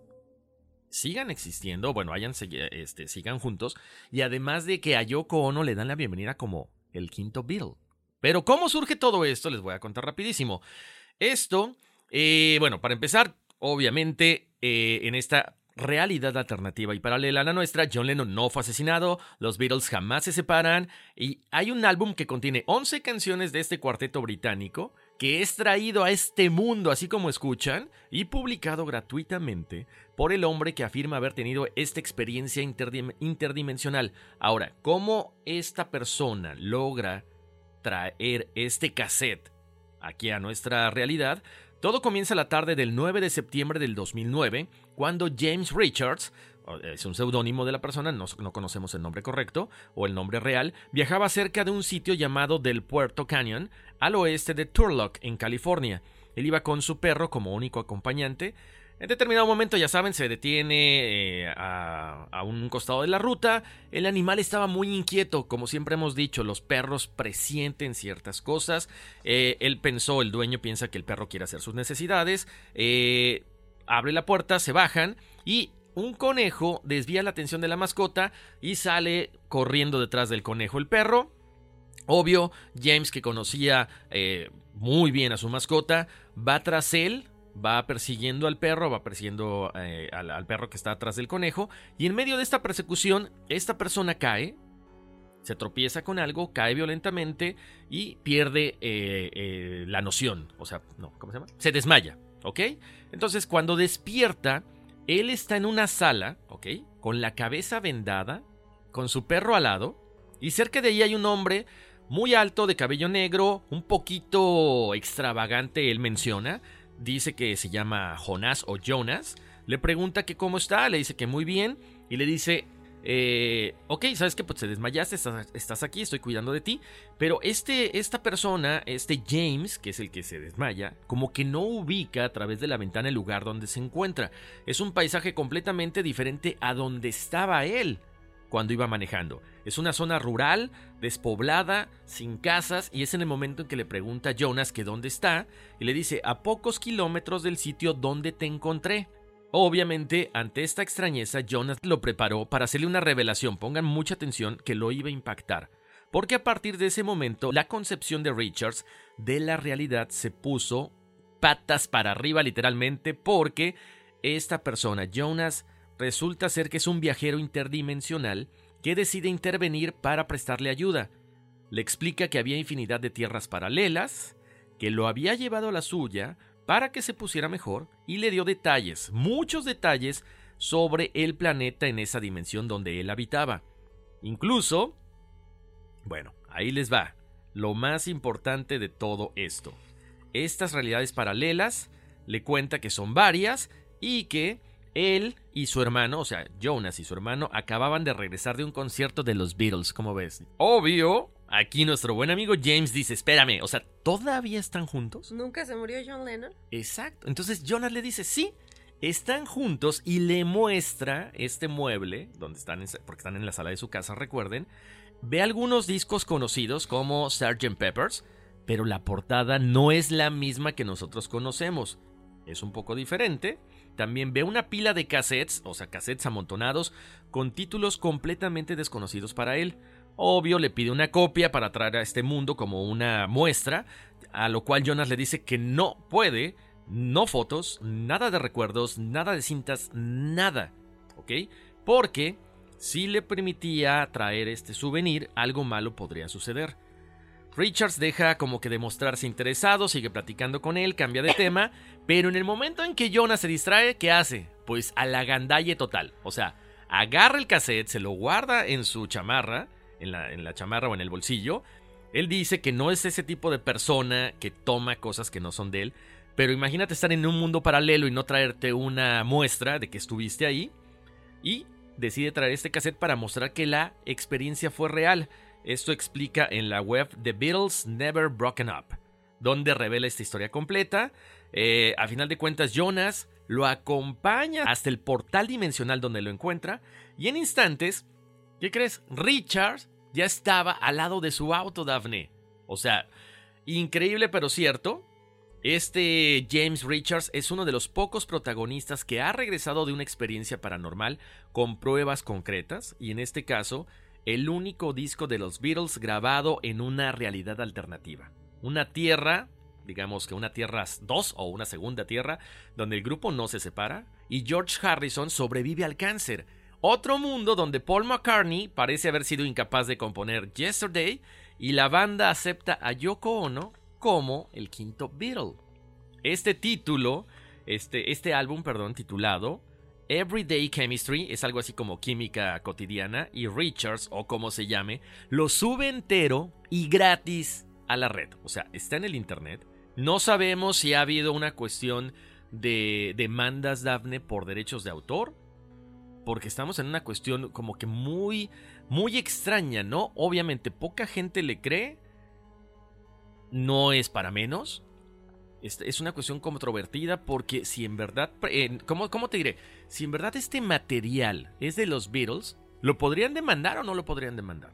sigan existiendo, bueno, hayan, este, sigan juntos, y además de que a Yoko Ono le dan la bienvenida como el quinto Beatle? Pero ¿cómo surge todo esto? Les voy a contar rapidísimo. Esto, eh, bueno, para empezar, obviamente, eh, en esta realidad alternativa y paralela a la nuestra, John Lennon no fue asesinado, los Beatles jamás se separan y hay un álbum que contiene 11 canciones de este cuarteto británico que es traído a este mundo así como escuchan y publicado gratuitamente por el hombre que afirma haber tenido esta experiencia interdim- interdimensional. Ahora, ¿cómo esta persona logra traer este cassette aquí a nuestra realidad? Todo comienza la tarde del 9 de septiembre del 2009, cuando James Richards es un seudónimo de la persona, no, no, conocemos el nombre correcto o el nombre real, viajaba cerca de un sitio llamado Del Puerto Canyon, al oeste de Turlock, en California. Él iba con su perro como único acompañante. En determinado momento, ya saben, se detiene eh, a, un costado de la ruta. El animal estaba muy inquieto, como siempre hemos dicho, los perros presienten ciertas cosas. Eh, él pensó, el dueño piensa que el perro quiere hacer sus necesidades. Eh, abre la puerta, se bajan y un conejo desvía la atención de la mascota y sale corriendo detrás del conejo el perro. Obvio, James, que conocía eh, muy bien a su mascota, va tras él, va persiguiendo al perro, va persiguiendo eh, al, perro que está atrás del conejo, y en medio de esta persecución, esta persona cae, se tropieza con algo, cae violentamente y pierde eh, la noción, o sea, no, ¿cómo se llama? Se desmaya, ¿ok? Entonces, cuando despierta, él está en una sala, ¿ok? Con la cabeza vendada, con su perro al lado, y cerca de ahí hay un hombre muy alto, de cabello negro, un poquito extravagante, él menciona. Dice que se llama Jonás o Jonas. Le pregunta que cómo está, le dice que muy bien, y le dice, eh, ok, sabes que pues te desmayaste, estás, aquí, estoy cuidando de ti. Pero este, esta persona, este James, que es el que se desmaya, como que no ubica a través de la ventana el lugar donde se encuentra. Es un paisaje completamente diferente a donde estaba él cuando iba manejando. Es una zona rural, despoblada, sin casas, y es en el momento en que le pregunta a Jonas que dónde está, y le dice a pocos kilómetros del sitio donde te encontré. Obviamente, ante esta extrañeza, Jonas lo preparó para hacerle una revelación, pongan mucha atención, que lo iba a impactar. Porque a partir de ese momento, la concepción de Richards de la realidad se puso patas para arriba literalmente, porque esta persona, Jonas, resulta ser que es un viajero interdimensional que decide intervenir para prestarle ayuda. Le explica que había infinidad de tierras paralelas, que lo había llevado a la suya, para que se pusiera mejor y le dio detalles, muchos detalles, sobre el planeta en esa dimensión donde él habitaba. Incluso, bueno, ahí les va, lo más importante de todo esto. Estas realidades paralelas le cuenta que son varias y que él y su hermano, o sea, Jonas y su hermano, acababan de regresar de un concierto de los Beatles, como ves. Obvio, Aquí nuestro buen amigo James dice, espérame, o sea, ¿todavía están juntos? ¿Nunca se murió John Lennon? Exacto. Entonces Jonas le dice, sí, están juntos y le muestra este mueble, donde están, porque están en la sala de su casa, recuerden. Ve algunos discos conocidos como Sgt. Peppers, pero la portada no es la misma que nosotros conocemos. Es un poco diferente. También ve una pila de cassettes, o sea, cassettes amontonados, con títulos completamente desconocidos para él. Obvio, le pide una copia para traer a este mundo como una muestra, a lo cual Jonas le dice que no puede, no fotos, nada de recuerdos, nada de cintas, nada, ¿ok? Porque si le permitía traer este souvenir, algo malo podría suceder. Richards deja como que demostrarse interesado, sigue platicando con él, cambia de tema, pero en el momento en que Jonas se distrae, ¿qué hace? Pues a la gandalle total. O sea, agarra el cassette, se lo guarda en su chamarra, en la, en la chamarra o en el bolsillo. Él dice que no es ese tipo de persona que toma cosas que no son de él. Pero imagínate estar en un mundo paralelo y no traerte una muestra de que estuviste ahí. Y decide traer este cassette para mostrar que la experiencia fue real. Esto explica en la web The Beatles Never Broken Up, donde revela esta historia completa. Eh, a final de cuentas, Jonas lo acompaña hasta el portal dimensional donde lo encuentra. Y en instantes ¿Qué crees? Richard ya estaba al lado de su auto, Daphne. O sea, increíble pero cierto. Este James Richards es uno de los pocos protagonistas que ha regresado de una experiencia paranormal con pruebas concretas y en este caso el único disco de los Beatles grabado en una realidad alternativa. Una tierra, digamos que una tierra 2 o una segunda tierra, donde el grupo no se separa y George Harrison sobrevive al cáncer otro mundo donde Paul McCartney parece haber sido incapaz de componer Yesterday y la banda acepta a Yoko Ono como el quinto Beatle. Este título, este, este álbum, perdón, titulado Everyday Chemistry, es algo así como química cotidiana, y Richards, o como se llame, lo sube entero y gratis a la red. O sea, está en el internet. No sabemos si ha habido una cuestión de demandas, Daphne, por derechos de autor porque estamos en una cuestión como que muy, muy extraña, ¿no? Obviamente poca gente le cree, no es para menos. Es, una cuestión controvertida porque si en verdad, eh, ¿cómo, ¿cómo te diré? Si en verdad este material es de los Beatles, ¿lo podrían demandar o no lo podrían demandar?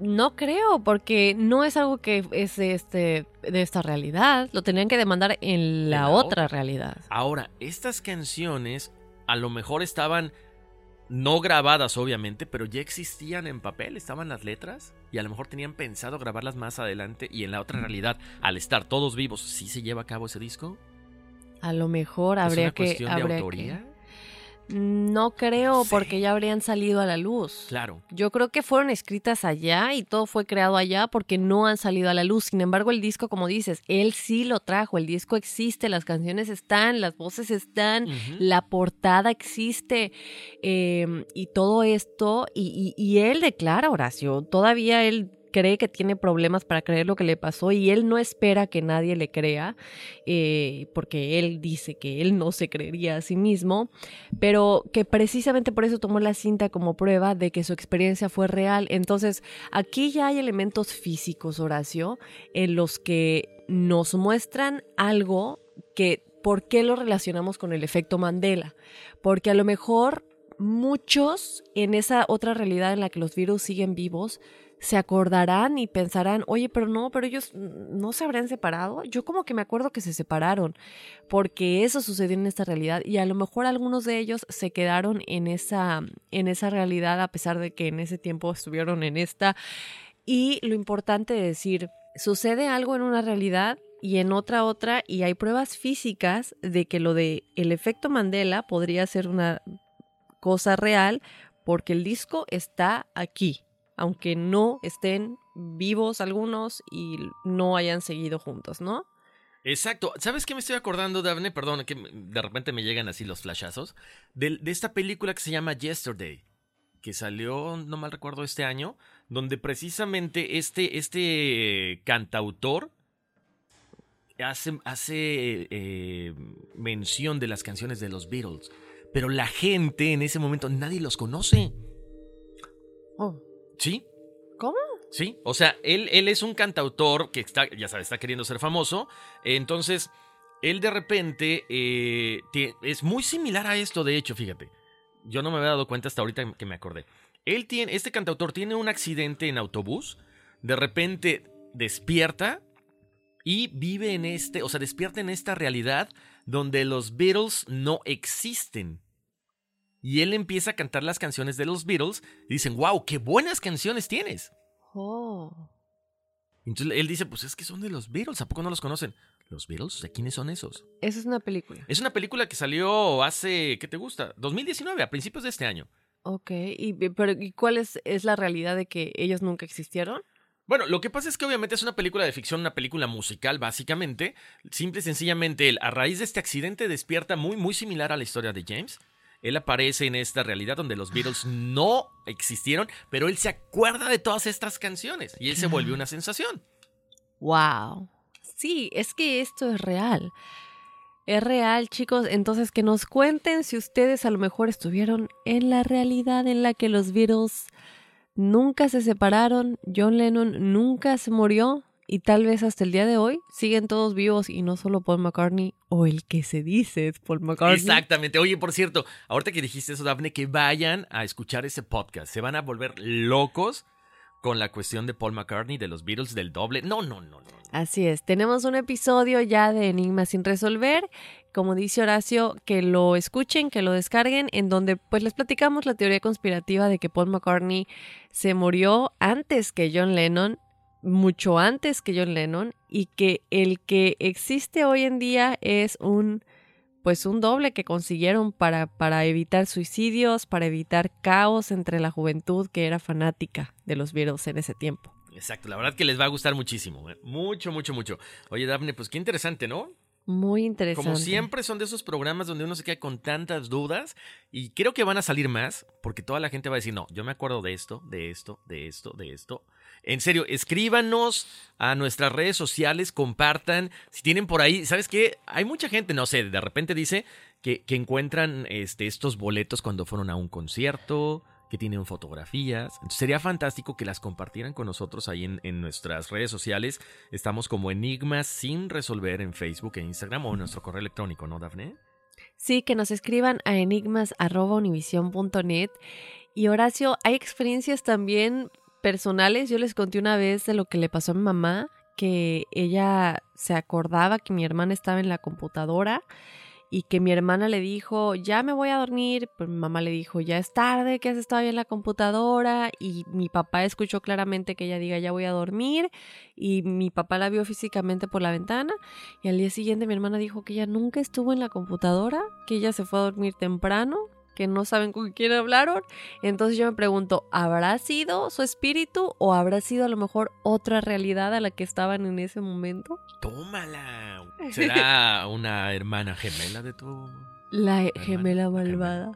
No creo, porque no es algo que es de, este, de esta realidad. Lo tenían que demandar en la, la otra, otra. realidad. Ahora, estas canciones a lo mejor estaban no grabadas, obviamente, pero ya existían en papel, estaban las letras y a lo mejor tenían pensado grabarlas más adelante y en la otra realidad, al estar todos vivos, ¿sí se lleva a cabo ese disco? A lo mejor ¿Es habría una que... cuestión de habría que- autoría? No creo, porque ya habrían salido a la luz. Claro. Yo creo que fueron escritas allá y todo fue creado allá porque no han salido a la luz. Sin embargo, el disco, como dices, él sí lo trajo. El disco existe, las canciones están, las voces están, la portada existe eh, y todo esto. Y, y- y él declara, Horacio, todavía él cree que tiene problemas para creer lo que le pasó y él no espera que nadie le crea eh, porque él dice que él no se creería a sí mismo pero que precisamente por eso tomó la cinta como prueba de que su experiencia fue real. Entonces, aquí ya hay elementos físicos, Horacio, en los que nos muestran algo que, ¿por qué lo relacionamos con el efecto Mandela? Porque a lo mejor muchos en esa otra realidad en la que los virus siguen vivos, se acordarán y pensarán, oye, pero no, pero ellos no se habrán separado. Yo como que me acuerdo que se separaron porque eso sucedió en esta realidad y a lo mejor algunos de ellos se quedaron en esa en esa realidad a pesar de que en ese tiempo estuvieron en esta y lo importante de decir sucede algo en una realidad y en otra otra y hay pruebas físicas de que lo de el efecto Mandela podría ser una cosa real porque el disco está aquí aunque no estén vivos algunos y no hayan seguido juntos, ¿no? Exacto. ¿Sabes qué me estoy acordando, Daphne? Perdón, que de repente me llegan así los flashazos. De, de esta película que se llama Yesterday, que salió, no mal recuerdo, este año, donde precisamente este, este cantautor hace, hace eh, mención de las canciones de los Beatles. Pero la gente en ese momento, nadie los conoce. Oh, ¿Sí? ¿Cómo? Sí, o sea, él, él es un cantautor que está, ya sabes, está queriendo ser famoso. Entonces, él de repente eh, es muy similar a esto, de hecho, fíjate. Yo no me había dado cuenta hasta ahorita que me acordé. Él tiene, este cantautor tiene un accidente en autobús. De repente despierta y vive en este, o sea, despierta en esta realidad donde los Beatles no existen. Y él empieza a cantar las canciones de los Beatles y dicen, wow, qué buenas canciones tienes. Oh. Entonces él dice, pues es que son de los Beatles, ¿a poco no los conocen? ¿Los Beatles? ¿De quiénes son esos? Esa es una película. Es una película que salió hace, ¿qué te gusta? 2019, a principios de este año. Ok, ¿y, pero, ¿y cuál es, es la realidad de que ellos nunca existieron? Bueno, lo que pasa es que obviamente es una película de ficción, una película musical, básicamente. Simple y sencillamente, él, a raíz de este accidente, despierta muy, muy similar a la historia de James. Él aparece en esta realidad donde los Beatles no existieron, pero él se acuerda de todas estas canciones y él se vuelve una sensación. Wow. Sí, es que esto es real. Es real, chicos. Entonces, que nos cuenten si ustedes a lo mejor estuvieron en la realidad en la que los Beatles nunca se separaron, John Lennon nunca se murió y tal vez hasta el día de hoy siguen todos vivos y no solo Paul McCartney o el que se dice es Paul McCartney. Exactamente. Oye, por cierto, ahorita que dijiste eso, Daphne, que vayan a escuchar ese podcast. Se van a volver locos con la cuestión de Paul McCartney, de los Beatles, del doble. No, no, no, no. Así es, tenemos un episodio ya de Enigmas sin resolver, como dice Horacio, que lo escuchen, que lo descarguen, en donde pues les platicamos la teoría conspirativa de que Paul McCartney se murió antes que John Lennon, mucho antes que John Lennon, y que el que existe hoy en día es un pues un doble que consiguieron para, para evitar suicidios, para evitar caos entre la juventud que era fanática de los Beatles en ese tiempo. Exacto, la verdad que les va a gustar muchísimo. ¿eh? Mucho, mucho, mucho. Oye, Daphne, pues qué interesante, ¿no? Muy interesante. Como siempre son de esos programas donde uno se queda con tantas dudas y creo que van a salir más porque toda la gente va a decir, no, yo me acuerdo de esto, de esto, de esto, de esto. En serio, escríbanos a nuestras redes sociales, compartan. Si tienen por ahí, ¿sabes qué? Hay mucha gente, no sé, de repente dice que, encuentran este, estos boletos cuando fueron a un concierto, que tienen fotografías. Entonces, sería fantástico que las compartieran con nosotros ahí en, en, nuestras redes sociales. Estamos como Enigmas sin resolver en Facebook e Instagram o en nuestro correo electrónico, ¿no, Dafne? Sí, que nos escriban a enigmas.univision.net. Y Horacio, hay experiencias también personales. Yo les conté una vez de lo que le pasó a mi mamá, que ella se acordaba que mi hermana estaba en la computadora y que mi hermana le dijo, ya me voy a dormir, pues mi mamá le dijo, ya es tarde, que has estado ahí en la computadora, y mi papá escuchó claramente que ella diga, ya voy a dormir, y mi papá la vio físicamente por la ventana, y al día siguiente mi hermana dijo que ella nunca estuvo en la computadora, que ella se fue a dormir temprano, que no saben con quién hablaron. Entonces yo me pregunto, ¿habrá sido su espíritu o habrá sido a lo mejor otra realidad a la que estaban en ese momento? Tómala. ¿Será una hermana gemela de tu... La hermana? gemela malvada.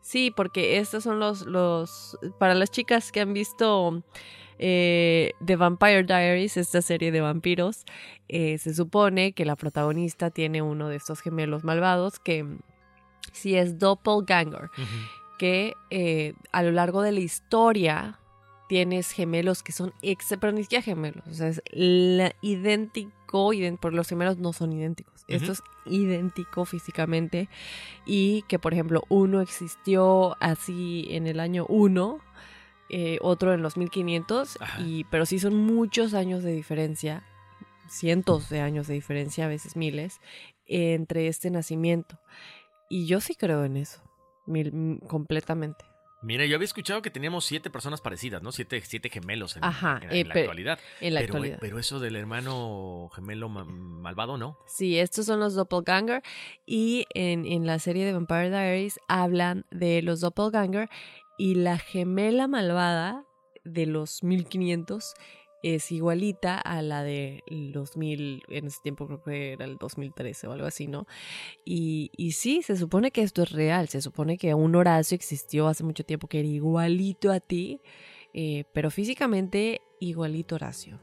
Sí, porque estos son los, los... Para las chicas que han visto... Eh, The Vampire Diaries, esta serie de vampiros, eh, se supone que la protagonista tiene uno de estos gemelos malvados que si es doppelganger, uh -huh. que eh, a lo largo de la historia tienes gemelos que son ex, pero ni siquiera gemelos, o sea, es la, idéntico, ident por los gemelos no son idénticos, uh -huh. esto es idéntico físicamente y que por ejemplo uno existió así en el año 1, eh, otro en los 1500, y, pero sí son muchos años de diferencia, cientos de años de diferencia, a veces miles, entre este nacimiento. Y yo sí creo en eso, mil, completamente. Mira, yo había escuchado que teníamos siete personas parecidas, ¿no? Siete, siete gemelos en, Ajá, en, en eh, la pero, actualidad. En la pero, actualidad. pero eso del hermano gemelo ma malvado, ¿no? Sí, estos son los doppelganger. Y en, en la serie de Vampire Diaries hablan de los doppelganger y la gemela malvada de los 1500 es igualita a la de los 2000, en ese tiempo creo que era el 2013 o algo así, ¿no? Y, y sí, se supone que esto es real, se supone que un Horacio existió hace mucho tiempo que era igualito a ti, eh, pero físicamente igualito Horacio.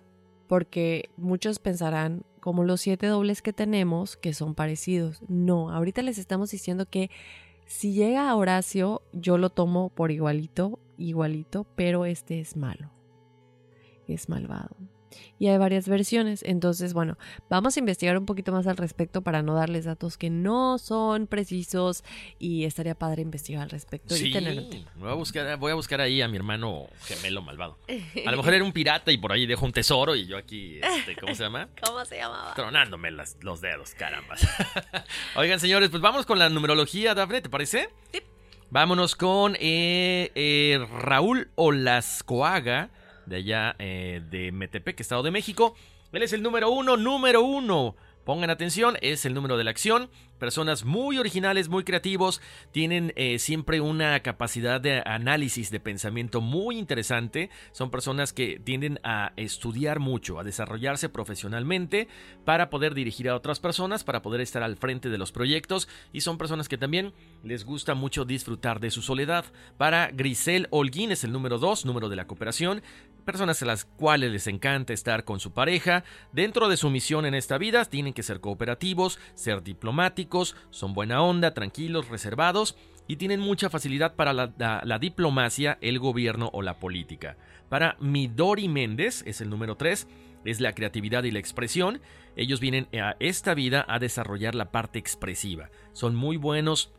Porque muchos pensarán, como los siete dobles que tenemos, que son parecidos. No, ahorita les estamos diciendo que si llega Horacio, yo lo tomo por igualito, igualito, pero este es malo es malvado. Y hay varias versiones. Entonces, bueno, vamos a investigar un poquito más al respecto para no darles datos que no son precisos y estaría padre investigar al respecto sí, y tener voy a buscar voy a buscar ahí a mi hermano gemelo malvado. A lo mejor era un pirata y por ahí dejó un tesoro y yo aquí este, ¿cómo se llama? ¿Cómo se llamaba? Tronándome las, los dedos, caramba. Oigan, señores, pues vamos con la numerología, Dafne, ¿te parece? Sí. Vámonos con eh, eh, Raúl Olascoaga de allá eh, de Metepec, Estado de México. Él es el número uno, número uno. Pongan atención, es el número de la acción. Personas muy originales, muy creativos, tienen eh, siempre una capacidad de análisis, de pensamiento muy interesante. Son personas que tienden a estudiar mucho, a desarrollarse profesionalmente para poder dirigir a otras personas, para poder estar al frente de los proyectos. Y son personas que también les gusta mucho disfrutar de su soledad. Para Grisel Holguín es el número dos, número de la cooperación personas a las cuales les encanta estar con su pareja. Dentro de su misión en esta vida tienen que ser cooperativos, ser diplomáticos, son buena onda, tranquilos, reservados y tienen mucha facilidad para la, diplomacia, el gobierno o la política. Para Midori Méndez es el número 3 es la creatividad y la expresión. Ellos vienen a esta vida a desarrollar la parte expresiva. Son muy buenos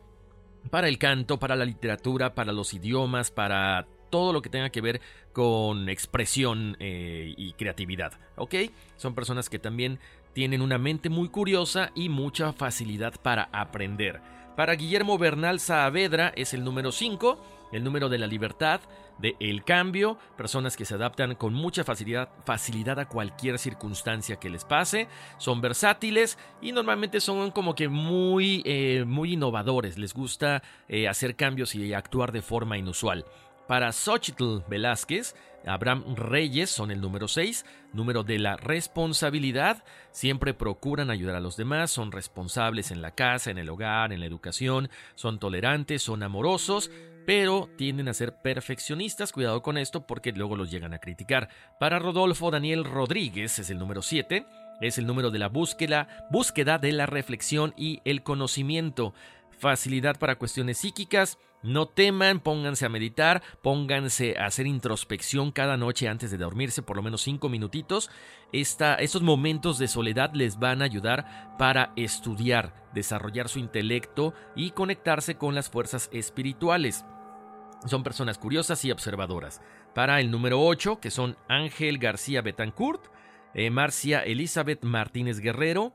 para el canto, para la literatura, para los idiomas, para todo lo que tenga que ver con expresión eh, y creatividad, ¿ok? Son personas que también tienen una mente muy curiosa y mucha facilidad para aprender. Para Guillermo Bernal Saavedra es el número 5, el número de la libertad, de el cambio, personas que se adaptan con mucha facilidad, facilidad a cualquier circunstancia que les pase, son versátiles y normalmente son como que muy, eh, muy innovadores, les gusta eh, hacer cambios y actuar de forma inusual. Para Xochitl Velázquez, Abraham Reyes son el número 6, número de la responsabilidad. Siempre procuran ayudar a los demás, son responsables en la casa, en el hogar, en la educación, son tolerantes, son amorosos, pero tienden a ser perfeccionistas. Cuidado con esto porque luego los llegan a criticar. Para Rodolfo Daniel Rodríguez es el número 7. Es el número de la búsqueda, búsqueda de la reflexión y el conocimiento. Facilidad para cuestiones psíquicas. No teman, pónganse a meditar, pónganse a hacer introspección cada noche antes de dormirse, por lo menos cinco minutitos. Estos momentos de soledad les van a ayudar para estudiar, desarrollar su intelecto y conectarse con las fuerzas espirituales. Son personas curiosas y observadoras. Para el número 8, que son Ángel García Betancourt, eh, Marcia Elizabeth Martínez Guerrero,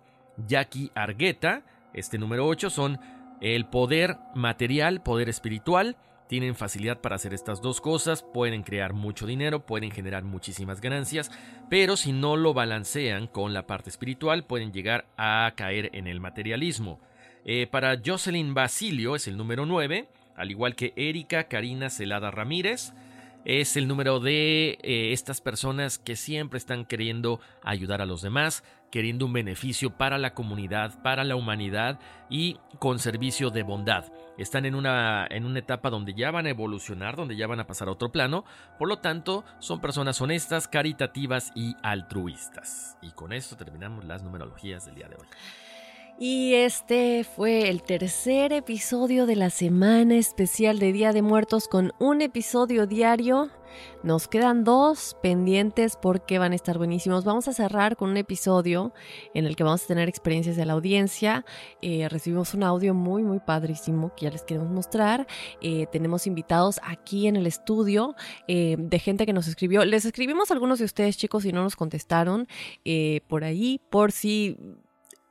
Jackie Argueta, este número 8 son el poder material, poder espiritual, tienen facilidad para hacer estas dos cosas, pueden crear mucho dinero, pueden generar muchísimas ganancias, pero si no lo balancean con la parte espiritual pueden llegar a caer en el materialismo. Eh, para Jocelyn Basilio es el número 9, al igual que Erika Karina Celada Ramírez, es el número de eh, estas personas que siempre están queriendo ayudar a los demás, queriendo un beneficio para la comunidad, para la humanidad y con servicio de bondad. Están en una, en una etapa donde ya van a evolucionar, donde ya van a pasar a otro plano, por lo tanto son personas honestas, caritativas y altruistas. Y con esto terminamos las numerologías del día de hoy. Y este fue el tercer episodio de la semana especial de Día de Muertos con un episodio diario. Nos quedan dos pendientes porque van a estar buenísimos. Vamos a cerrar con un episodio en el que vamos a tener experiencias de la audiencia. Eh, recibimos un audio muy, muy padrísimo que ya les queremos mostrar. Eh, tenemos invitados aquí en el estudio eh, de gente que nos escribió. Les escribimos a algunos de ustedes, chicos, y no nos contestaron por ahí, por si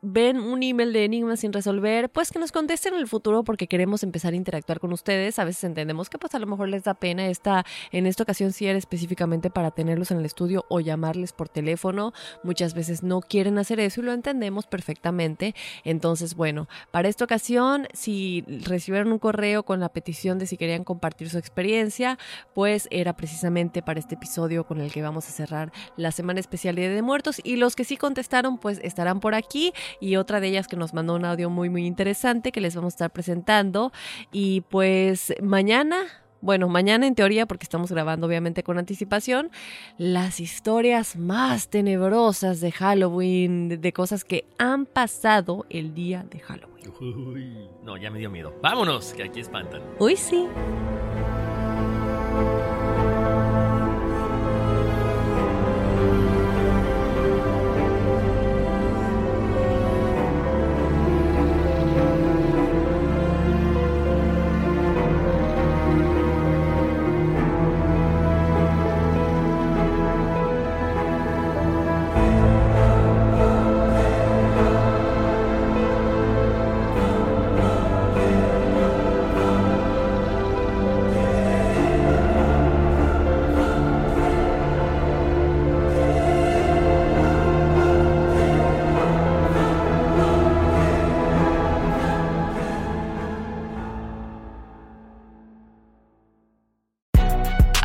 ven un email de enigma sin resolver, pues que nos contesten en el futuro porque queremos empezar a interactuar con ustedes. A veces entendemos que pues a lo mejor les da pena esta, en esta ocasión sí era específicamente para tenerlos en el estudio o llamarles por teléfono. Muchas veces no quieren hacer eso y lo entendemos perfectamente. Entonces, bueno, para esta ocasión, si recibieron un correo con la petición de si querían compartir su experiencia, pues era precisamente para este episodio con el que vamos a cerrar la semana especial Día de Muertos. Y los que sí contestaron, pues estarán por aquí y otra de ellas que nos mandó un audio muy muy interesante que les vamos a estar presentando y pues mañana bueno, mañana en teoría, porque estamos grabando obviamente con anticipación, las historias más tenebrosas de Halloween, de cosas que han pasado el día de Halloween. Uy, no, ya me dio miedo. Vámonos, que aquí espantan. Uy, sí.